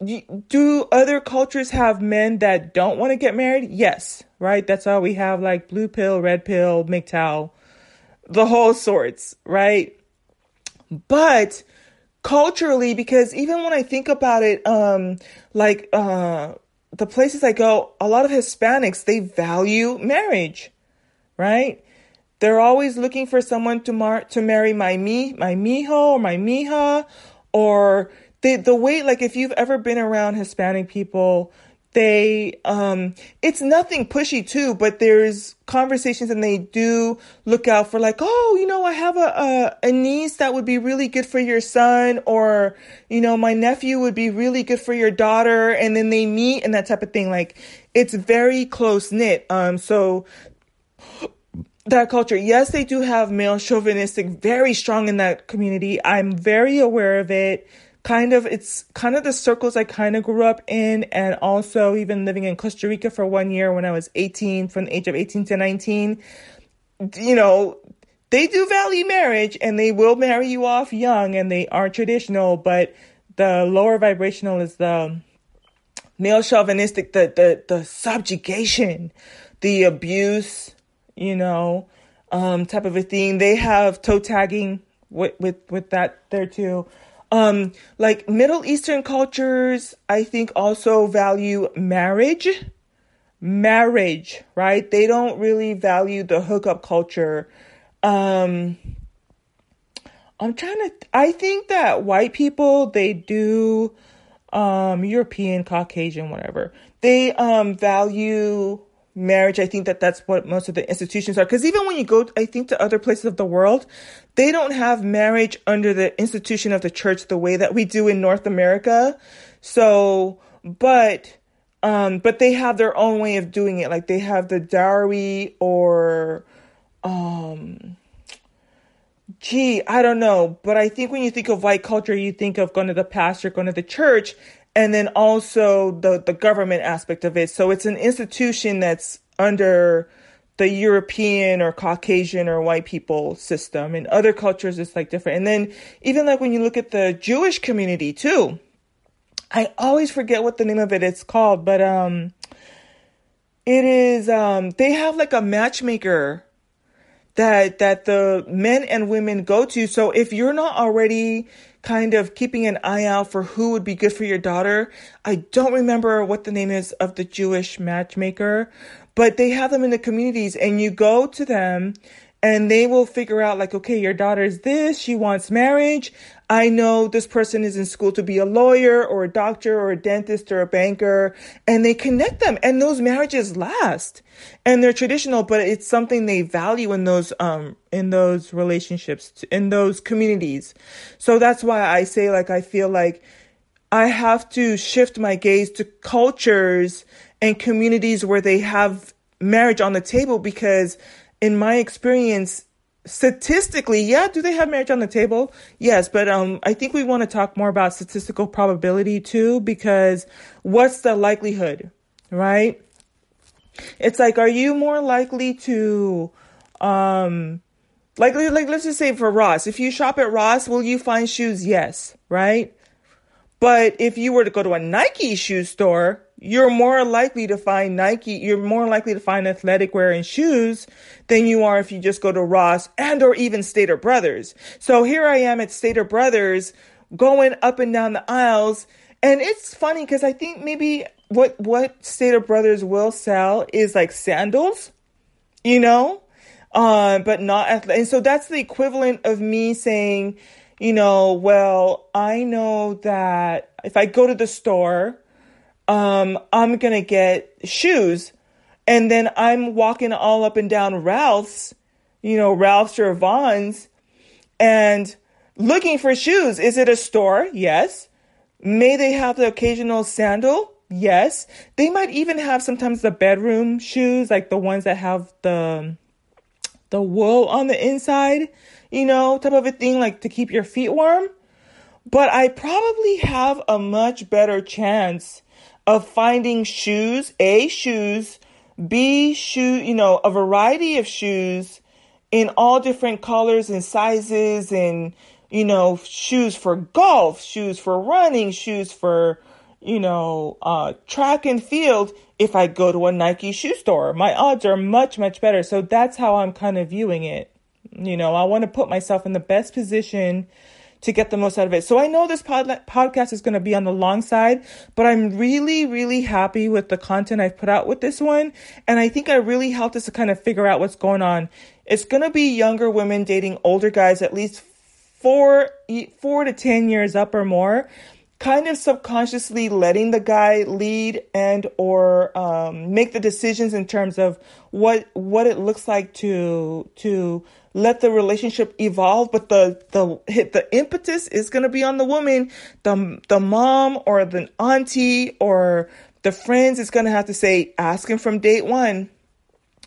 You, do other cultures have men that don't want to get married? Yes, right. That's why we have like blue pill, red pill, MGTOW, the whole sorts, right? But culturally, because even when I think about it, um, like uh, the places I go, a lot of Hispanics, they value marriage, right? They're always looking for someone to mar- to marry my me, my mijo or my mija, or the the way like if you've ever been around Hispanic people, they um it's nothing pushy too but there's conversations and they do look out for like oh you know i have a, a, a niece that would be really good for your son or you know my nephew would be really good for your daughter and then they meet and that type of thing. Like it's very close knit um so that culture. Yes they do have male chauvinistic very strong in that community. I'm very aware of it. Kind of it's kind of the circles I kind of grew up in and also even living in Costa Rica for one year when I was 18 from the age of 18 to 19 you know they do value marriage and they will marry you off young and they are traditional but the lower vibrational is the male chauvinistic the the the subjugation the abuse you know um type of a thing they have toe tagging with with with that there too um, like Middle Eastern cultures, I think also value marriage. Marriage, right? They don't really value the hookup culture. Um, I'm trying to, I think that white people, they do, um, European, Caucasian, whatever, they, um, value marriage. I think that that's what most of the institutions are. Because even when you go, I think to other places of the world, they don't have marriage under the institution of the church the way that we do in North America. So, but, um, but they have their own way of doing it. Like they have the dowry or, um, gee, I don't know. But I think when you think of white culture, you think of going to the pastor, going to the church and then also the the government aspect of it. So it's an institution that's under the European or Caucasian or white people system. In other cultures, it's like different. And then even like when you look at the Jewish community too, I always forget what the name of it is called, but um, it is um, they have like a matchmaker that that the men and women go to. So if you're not already kind of keeping an eye out for who would be good for your daughter. I don't remember what the name is of the Jewish matchmaker, but they have them in the communities and you go to them and they will figure out like okay your daughter's this she wants marriage i know this person is in school to be a lawyer or a doctor or a dentist or a banker and they connect them and those marriages last. And they're traditional but it's something they value in those um in those relationships in those communities. So that's why i say like i feel like i have to shift my gaze to cultures and communities where they have marriage on the table because in my experience, statistically, yeah, do they have marriage on the table? Yes, but um, I think we want to talk more about statistical probability too, because what's the likelihood, right? It's like, are you more likely to, um, like, like let's just say for Ross, if you shop at Ross, will you find shoes? Yes, right? But if you were to go to a Nike shoe store, you're more likely to find Nike, you're more likely to find athletic wear and shoes than you are if you just go to Ross and or even Stater Brothers. So here I am at Stater Brothers going up and down the aisles and it's funny because I think maybe what what Stater Brothers will sell is like sandals, you know, uh, but not athletic. And so that's the equivalent of me saying, you know, well, I know that if I go to the store um, I'm gonna get shoes. And then I'm walking all up and down Ralph's, you know, Ralph's or Vons, and looking for shoes. Is it a store? Yes. May they have the occasional sandal? Yes. They might even have sometimes the bedroom shoes, like the ones that have the the wool on the inside, you know, type of a thing, like to keep your feet warm. But I probably have a much better chance of finding shoes, A, shoes, B, shoe, you know, a variety of shoes in all different colors and sizes and, you know, shoes for golf, shoes for running, shoes for, you know, uh, track and field if I go to a Nike shoe store. My odds are much, much better. So that's how I'm kind of viewing it. You know, I want to put myself in the best position to get the most out of it. So I know this pod- podcast is going to be on the long side, but I'm really, really happy with the content I've put out with this one. And I think I really helped us to kind of figure out what's going on. It's going to be younger women dating older guys, at least four, four to 10 years up or more kind of subconsciously letting the guy lead and or um, make the decisions in terms of what what it looks like to to let the relationship evolve, but the the the impetus is going to be on the woman. The the mom or the auntie or the friends is going to have to say, ask him from date one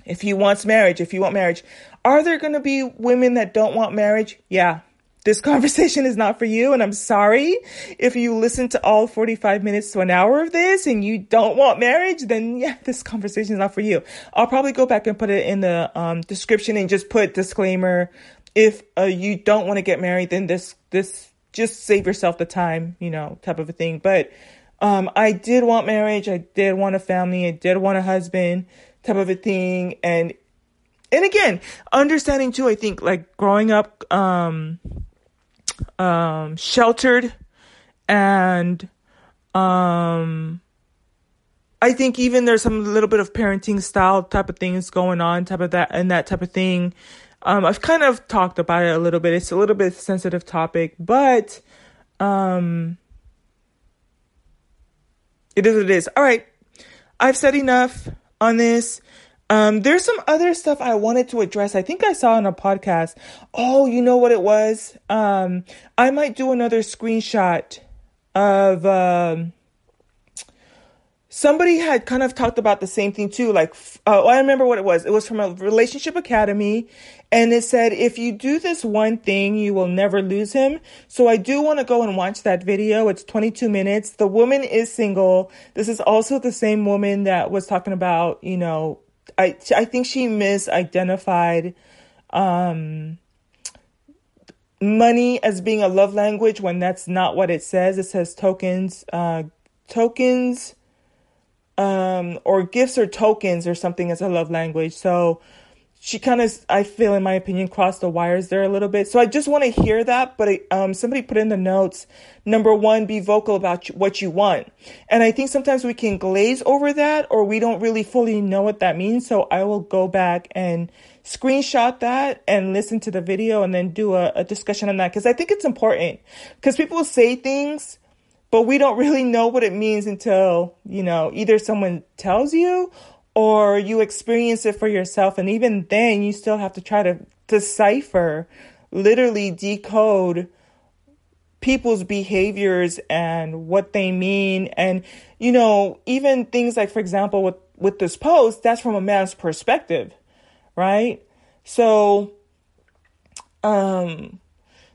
if he wants marriage. If you want marriage, are there going to be women that don't want marriage? Yeah, this conversation is not for you. And I'm sorry if you listen to all 45 minutes to an hour of this and you don't want marriage, then yeah, this conversation is not for you. I'll probably go back and put it in the um, description and just put disclaimer. If uh, you don't want to get married, then this, this, just save yourself the time, you know, type of a thing. But, um, I did want marriage. I did want a family. I did want a husband type of a thing. And, and again, understanding too, I think like growing up, um, um, sheltered and um, I think even there's some little bit of parenting style type of things going on, type of that and that type of thing. Um, I've kind of talked about it a little bit. It's a little bit sensitive topic, but um, it is what it is. All right, I've said enough on this. Um, there's some other stuff I wanted to address. I think I saw on a podcast. Oh, you know what it was? Um, I might do another screenshot of, um, somebody had kind of talked about the same thing too. Like, uh, I remember what it was. It was from a relationship academy and it said, if you do this one thing, you will never lose him. So I do want to go and watch that video. It's 22 minutes. The woman is single. This is also the same woman that was talking about, you know, I I think she misidentified um, money as being a love language when that's not what it says. It says tokens, uh, tokens, um, or gifts or tokens or something as a love language. So she kind of, I feel, in my opinion, crossed the wires there a little bit. So I just want to hear that. But um, somebody put in the notes number one, be vocal about what you want. And I think sometimes we can glaze over that or we don't really fully know what that means. So I will go back and screenshot that and listen to the video and then do a, a discussion on that because I think it's important because people say things. But we don't really know what it means until, you know, either someone tells you or you experience it for yourself. And even then, you still have to try to decipher, literally decode people's behaviors and what they mean. And, you know, even things like, for example, with, with this post, that's from a man's perspective, right? So Um,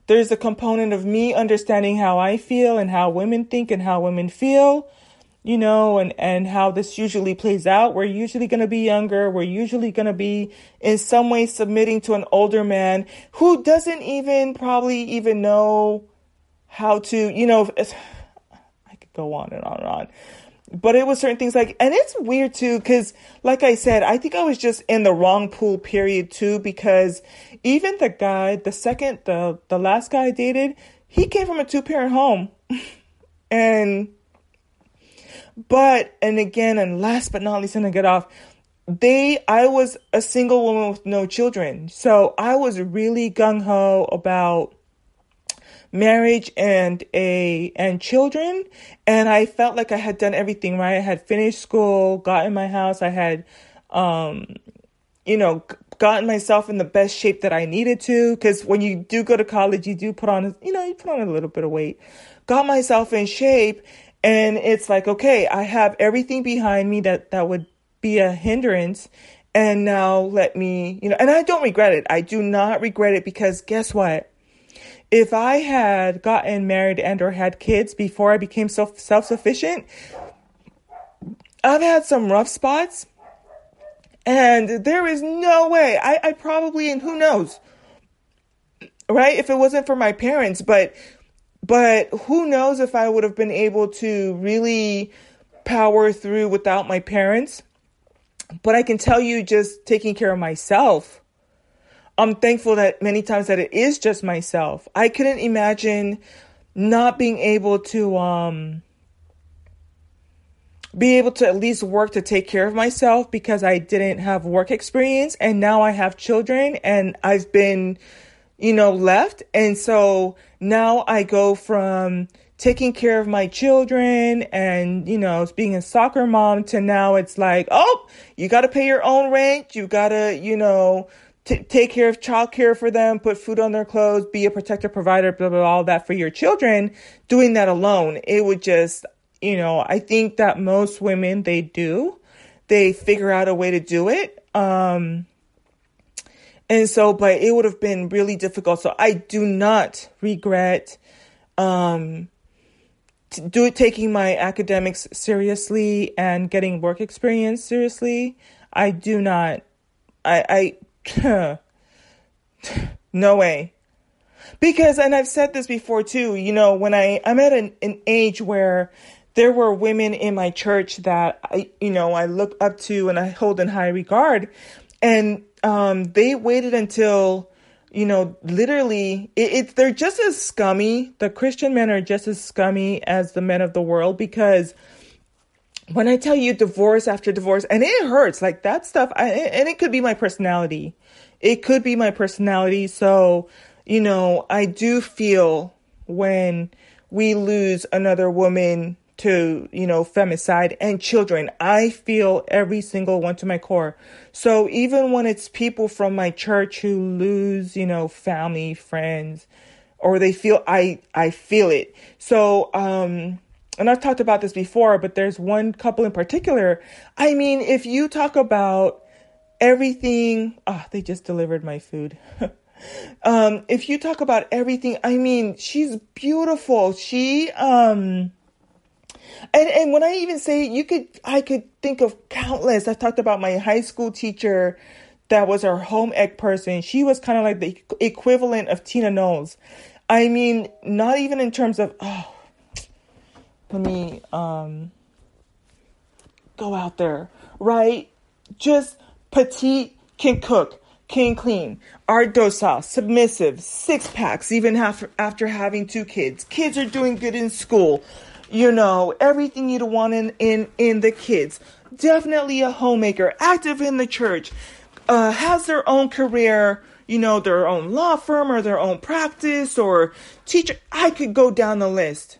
there's a component of me understanding how I feel and how women think and how women feel, you know, and, and how this usually plays out. We're usually going to be younger. We're usually going to be in some way submitting to an older man who doesn't even probably even know how to, you know, I could go on and on and on but it was certain things like, and it's weird too, because like I said, I think I was just in the wrong pool period too, because even the guy, the second, the, the last guy I dated, he came from a two parent home. and, but, and again, and last but not least, and to get off, they, I was a single woman with no children. So I was really gung ho about marriage and a and children and I felt like I had done everything right. I had finished school, got in my house, I had um you know, gotten myself in the best shape that I needed to cuz when you do go to college, you do put on you know, you put on a little bit of weight. Got myself in shape and it's like, okay, I have everything behind me that that would be a hindrance and now let me, you know, and I don't regret it. I do not regret it because guess what? if I had gotten married and or had kids before I became self self-sufficient, I've had some rough spots. And there is no way. I, I probably and who knows. Right? If it wasn't for my parents, but but who knows if I would have been able to really power through without my parents. But I can tell you just taking care of myself I'm thankful that many times that it is just myself. I couldn't imagine not being able to um be able to at least work to take care of myself because I didn't have work experience and now I have children and I've been you know left and so now I go from taking care of my children and you know being a soccer mom to now it's like oh you got to pay your own rent you got to you know t- take care of childcare for them, put food on their clothes, be a protector, provider, blah, blah, blah, all that for your children, doing that alone, it would just, you know, I think that most women, they do. They figure out a way to do it. Um, and so, but it would have been really difficult. So I do not regret, um, do taking my academics seriously and getting work experience seriously. I do not. I, I no way. Because, and I've said this before too, you know, when I, I'm at an, an age where there were women in my church that I, you know, I look up to and I hold in high regard. And um, they waited until, you know, literally, it, it, they're just as scummy. The Christian men are just as scummy as the men of the world because when I tell you divorce after divorce, and it hurts, like that stuff, I, and it could be my personality. It could be my personality. So, you know, I do feel when we lose another woman to, you know, femicide and children, I feel every single one to my core. So even when it's people from my church who lose, you know, family, friends, or they feel, I, I feel it. So, um, and I've talked about this before, but there's one couple in particular. I mean, if you talk about everything, ah, oh, they just delivered my food. um, if you talk about everything, I mean, she's beautiful. She, um, and, and when I even say you could, I could think of countless. I talked about my high school teacher that was our home ec person. She was kind of like the equivalent of Tina Knowles. I mean, not even in terms of, oh, let me um go out there, right? Just petite can cook, can clean, are docile, submissive, six packs, even after, after having two kids. Kids are doing good in school. You know, everything you'd want in, in, in the kids. Definitely a homemaker, active in the church, uh, has their own career, you know, their own law firm or their own practice or teacher. I could go down the list.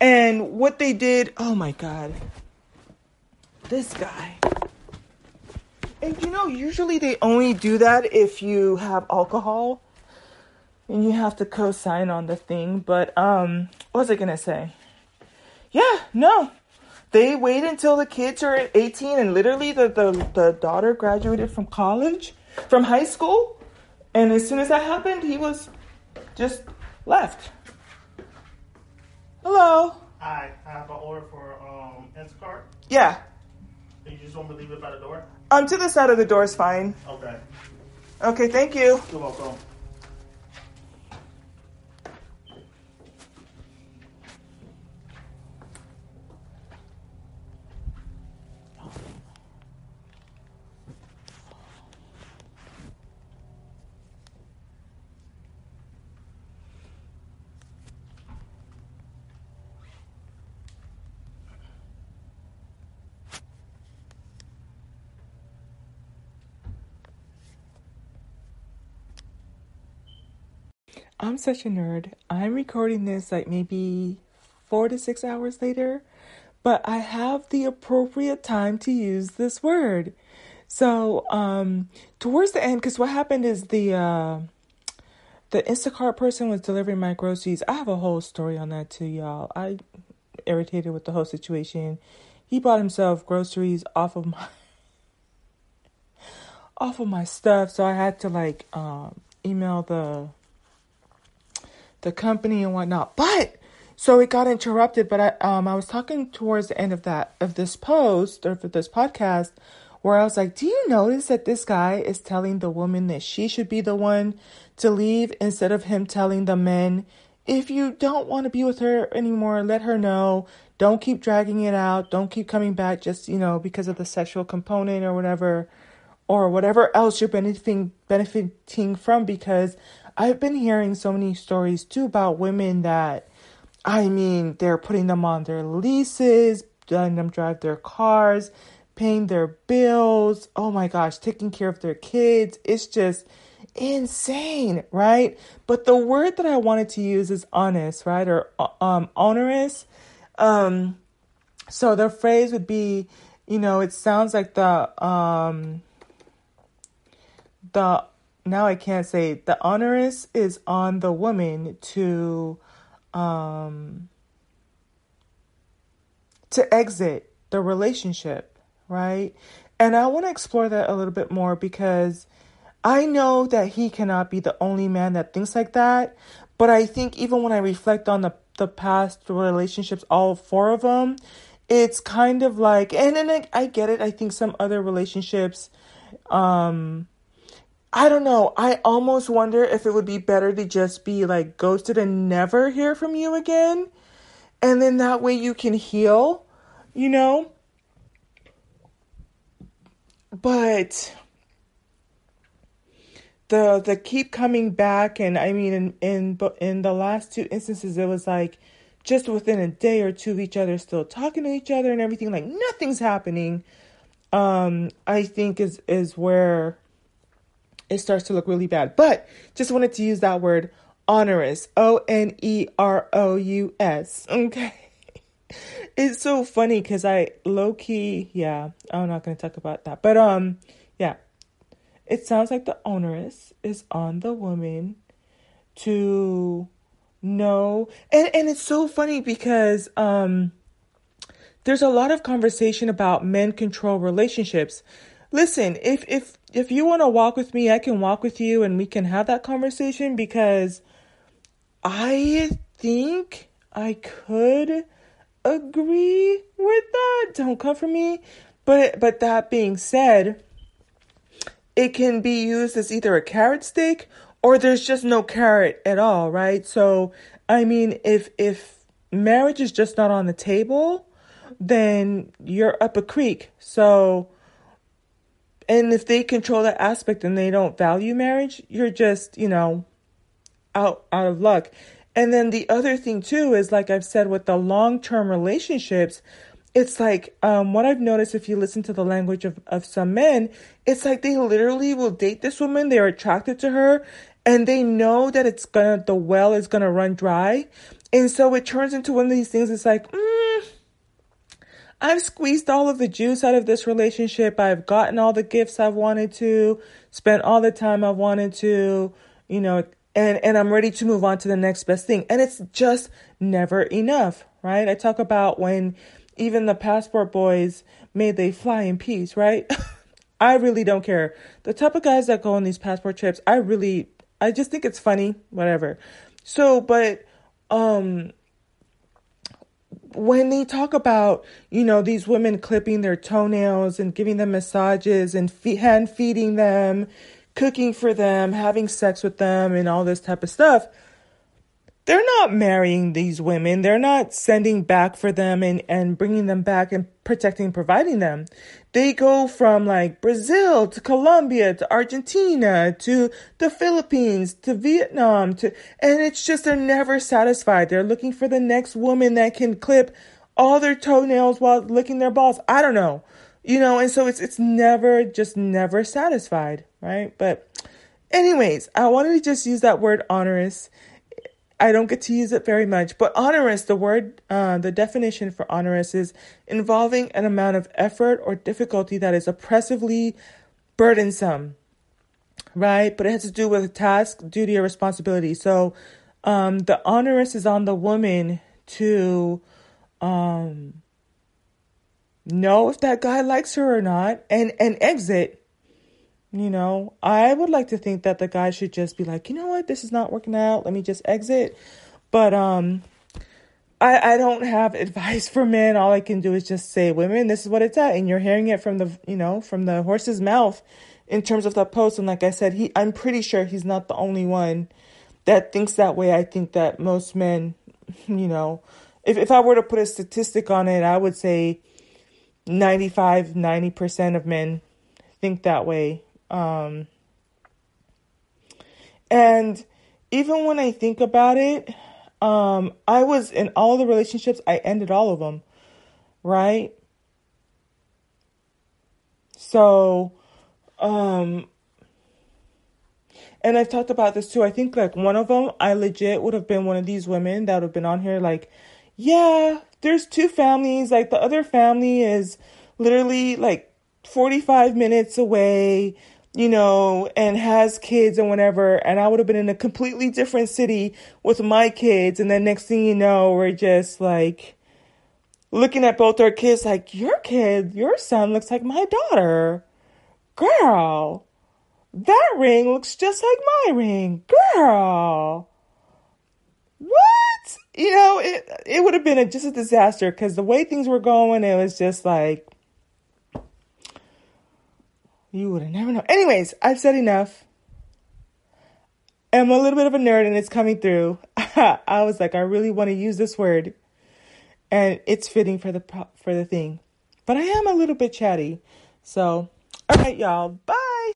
And what they did, oh my God, this guy. And you know, usually they only do that if you have alcohol and you have to co-sign on the thing. But um, what was I gonna say? Yeah, no. They wait until the kids are 18 and literally the, the, the daughter graduated from college, from high school. And as soon as that happened, he was just left. Hello.
Hi, I have an order for um Instacart.
Yeah.
You just want me to leave it by the door?
Um, to the side of the door is fine.
Okay.
Okay, thank you.
You're welcome.
I'm such a nerd. I'm recording this like maybe four to six hours later, but I have the appropriate time to use this word. So, um, towards the end, because what happened is the uh, the Instacart person was delivering my groceries. I have a whole story on that too, y'all. I irritated with the whole situation. He bought himself groceries off of my off of my stuff, so I had to like um, email the the company and whatnot. But so it got interrupted. But I um I was talking towards the end of that of this post or for this podcast where I was like, Do you notice that this guy is telling the woman that she should be the one to leave instead of him telling the men, if you don't want to be with her anymore, let her know. Don't keep dragging it out. Don't keep coming back just, you know, because of the sexual component or whatever or whatever else you're benefiting benefiting from because I've been hearing so many stories too about women that I mean they're putting them on their leases, letting them drive their cars, paying their bills, oh my gosh, taking care of their kids. It's just insane, right? But the word that I wanted to use is honest, right? Or um onerous. Um so the phrase would be, you know, it sounds like the um the now I can't say the onerous is on the woman to um to exit the relationship, right? And I want to explore that a little bit more because I know that he cannot be the only man that thinks like that, but I think even when I reflect on the the past relationships, all four of them, it's kind of like, and then I, I get it. I think some other relationships, um, I don't know. I almost wonder if it would be better to just be like ghosted and never hear from you again. And then that way you can heal, you know? But the the keep coming back and I mean in in in the last two instances it was like just within a day or two of each other still talking to each other and everything like nothing's happening um I think is is where it starts to look really bad. But just wanted to use that word onerous. O N E R O U S. Okay. It's so funny because I low key, yeah, I'm not gonna talk about that. But um, yeah. It sounds like the onerous is on the woman to know and, and it's so funny because um there's a lot of conversation about men control relationships listen, if if if you want to walk with me, I can walk with you and we can have that conversation because I think I could agree with that. Don't come for me. But but that being said, it can be used as either a carrot stick or there's just no carrot at all, right? So, I mean, if if marriage is just not on the table, then you're up a creek. So, and if they control that aspect and they don't value marriage, you're just, you know, out out of luck. And then the other thing too is like I've said with the long-term relationships, it's like um, what I've noticed if you listen to the language of, of some men, it's like they literally will date this woman, they're attracted to her, and they know that it's gonna the well is gonna run dry. And so it turns into one of these things, it's like, mm, I've squeezed all of the juice out of this relationship. I've gotten all the gifts I've wanted to, spent all the time I've wanted to, you know, and, and I'm ready to move on to the next best thing. And it's just never enough, right? I talk about when even the passport boys made they fly in peace, right? I really don't care. The type of guys that go on these passport trips, I really, I just think it's funny, whatever. So, but, um, when they talk about, you know, these women clipping their toenails and giving them massages and fe- hand feeding them, cooking for them, having sex with them, and all this type of stuff, they're not marrying these women. They're not sending back for them and, and bringing them back and protecting, providing them. They go from like Brazil to Colombia to Argentina to the Philippines to Vietnam to, and it's just they're never satisfied. They're looking for the next woman that can clip all their toenails while licking their balls. I don't know, you know, and so it's, it's never, just never satisfied, right? But anyways, I wanted to just use that word onerous I don't get to use it very much, but onerous, the word, uh, the definition for onerous is involving an amount of effort or difficulty that is oppressively burdensome, right? But it has to do with task, duty, or responsibility. So, um, the onerous is on the woman to, um, know if that guy likes her or not and, and exit you know, I would like to think that the guy should just be like, you know what, this is not working out. Let me just exit. But um I I don't have advice for men. All I can do is just say, women, this is what it's at, and you're hearing it from the you know from the horse's mouth in terms of the post. And like I said, he I'm pretty sure he's not the only one that thinks that way. I think that most men, you know, if if I were to put a statistic on it, I would say 95 90% of men think that way um, and even when I think about it, um, I was in all the relationships, I ended all of them, right? So, um, and I've talked about this too. I think like one of them, I legit would have been one of these women that would have been on here like, yeah, there's two families. Like the other family is literally like 45 minutes away you know, and has kids and whatever, and I would have been in a completely different city with my kids, and then next thing you know, we're just like looking at both our kids like, your kid, your son looks like my daughter. Girl, that ring looks just like my ring. Girl. What? You know, it it would have been a, just a disaster because the way things were going, it was just like, you would have never known. Anyways, I've said enough. I'm a little bit of a nerd and it's coming through. I was like, I really want to use this word and it's fitting for the for the thing. But I am a little bit chatty. So, all right, y'all. Bye.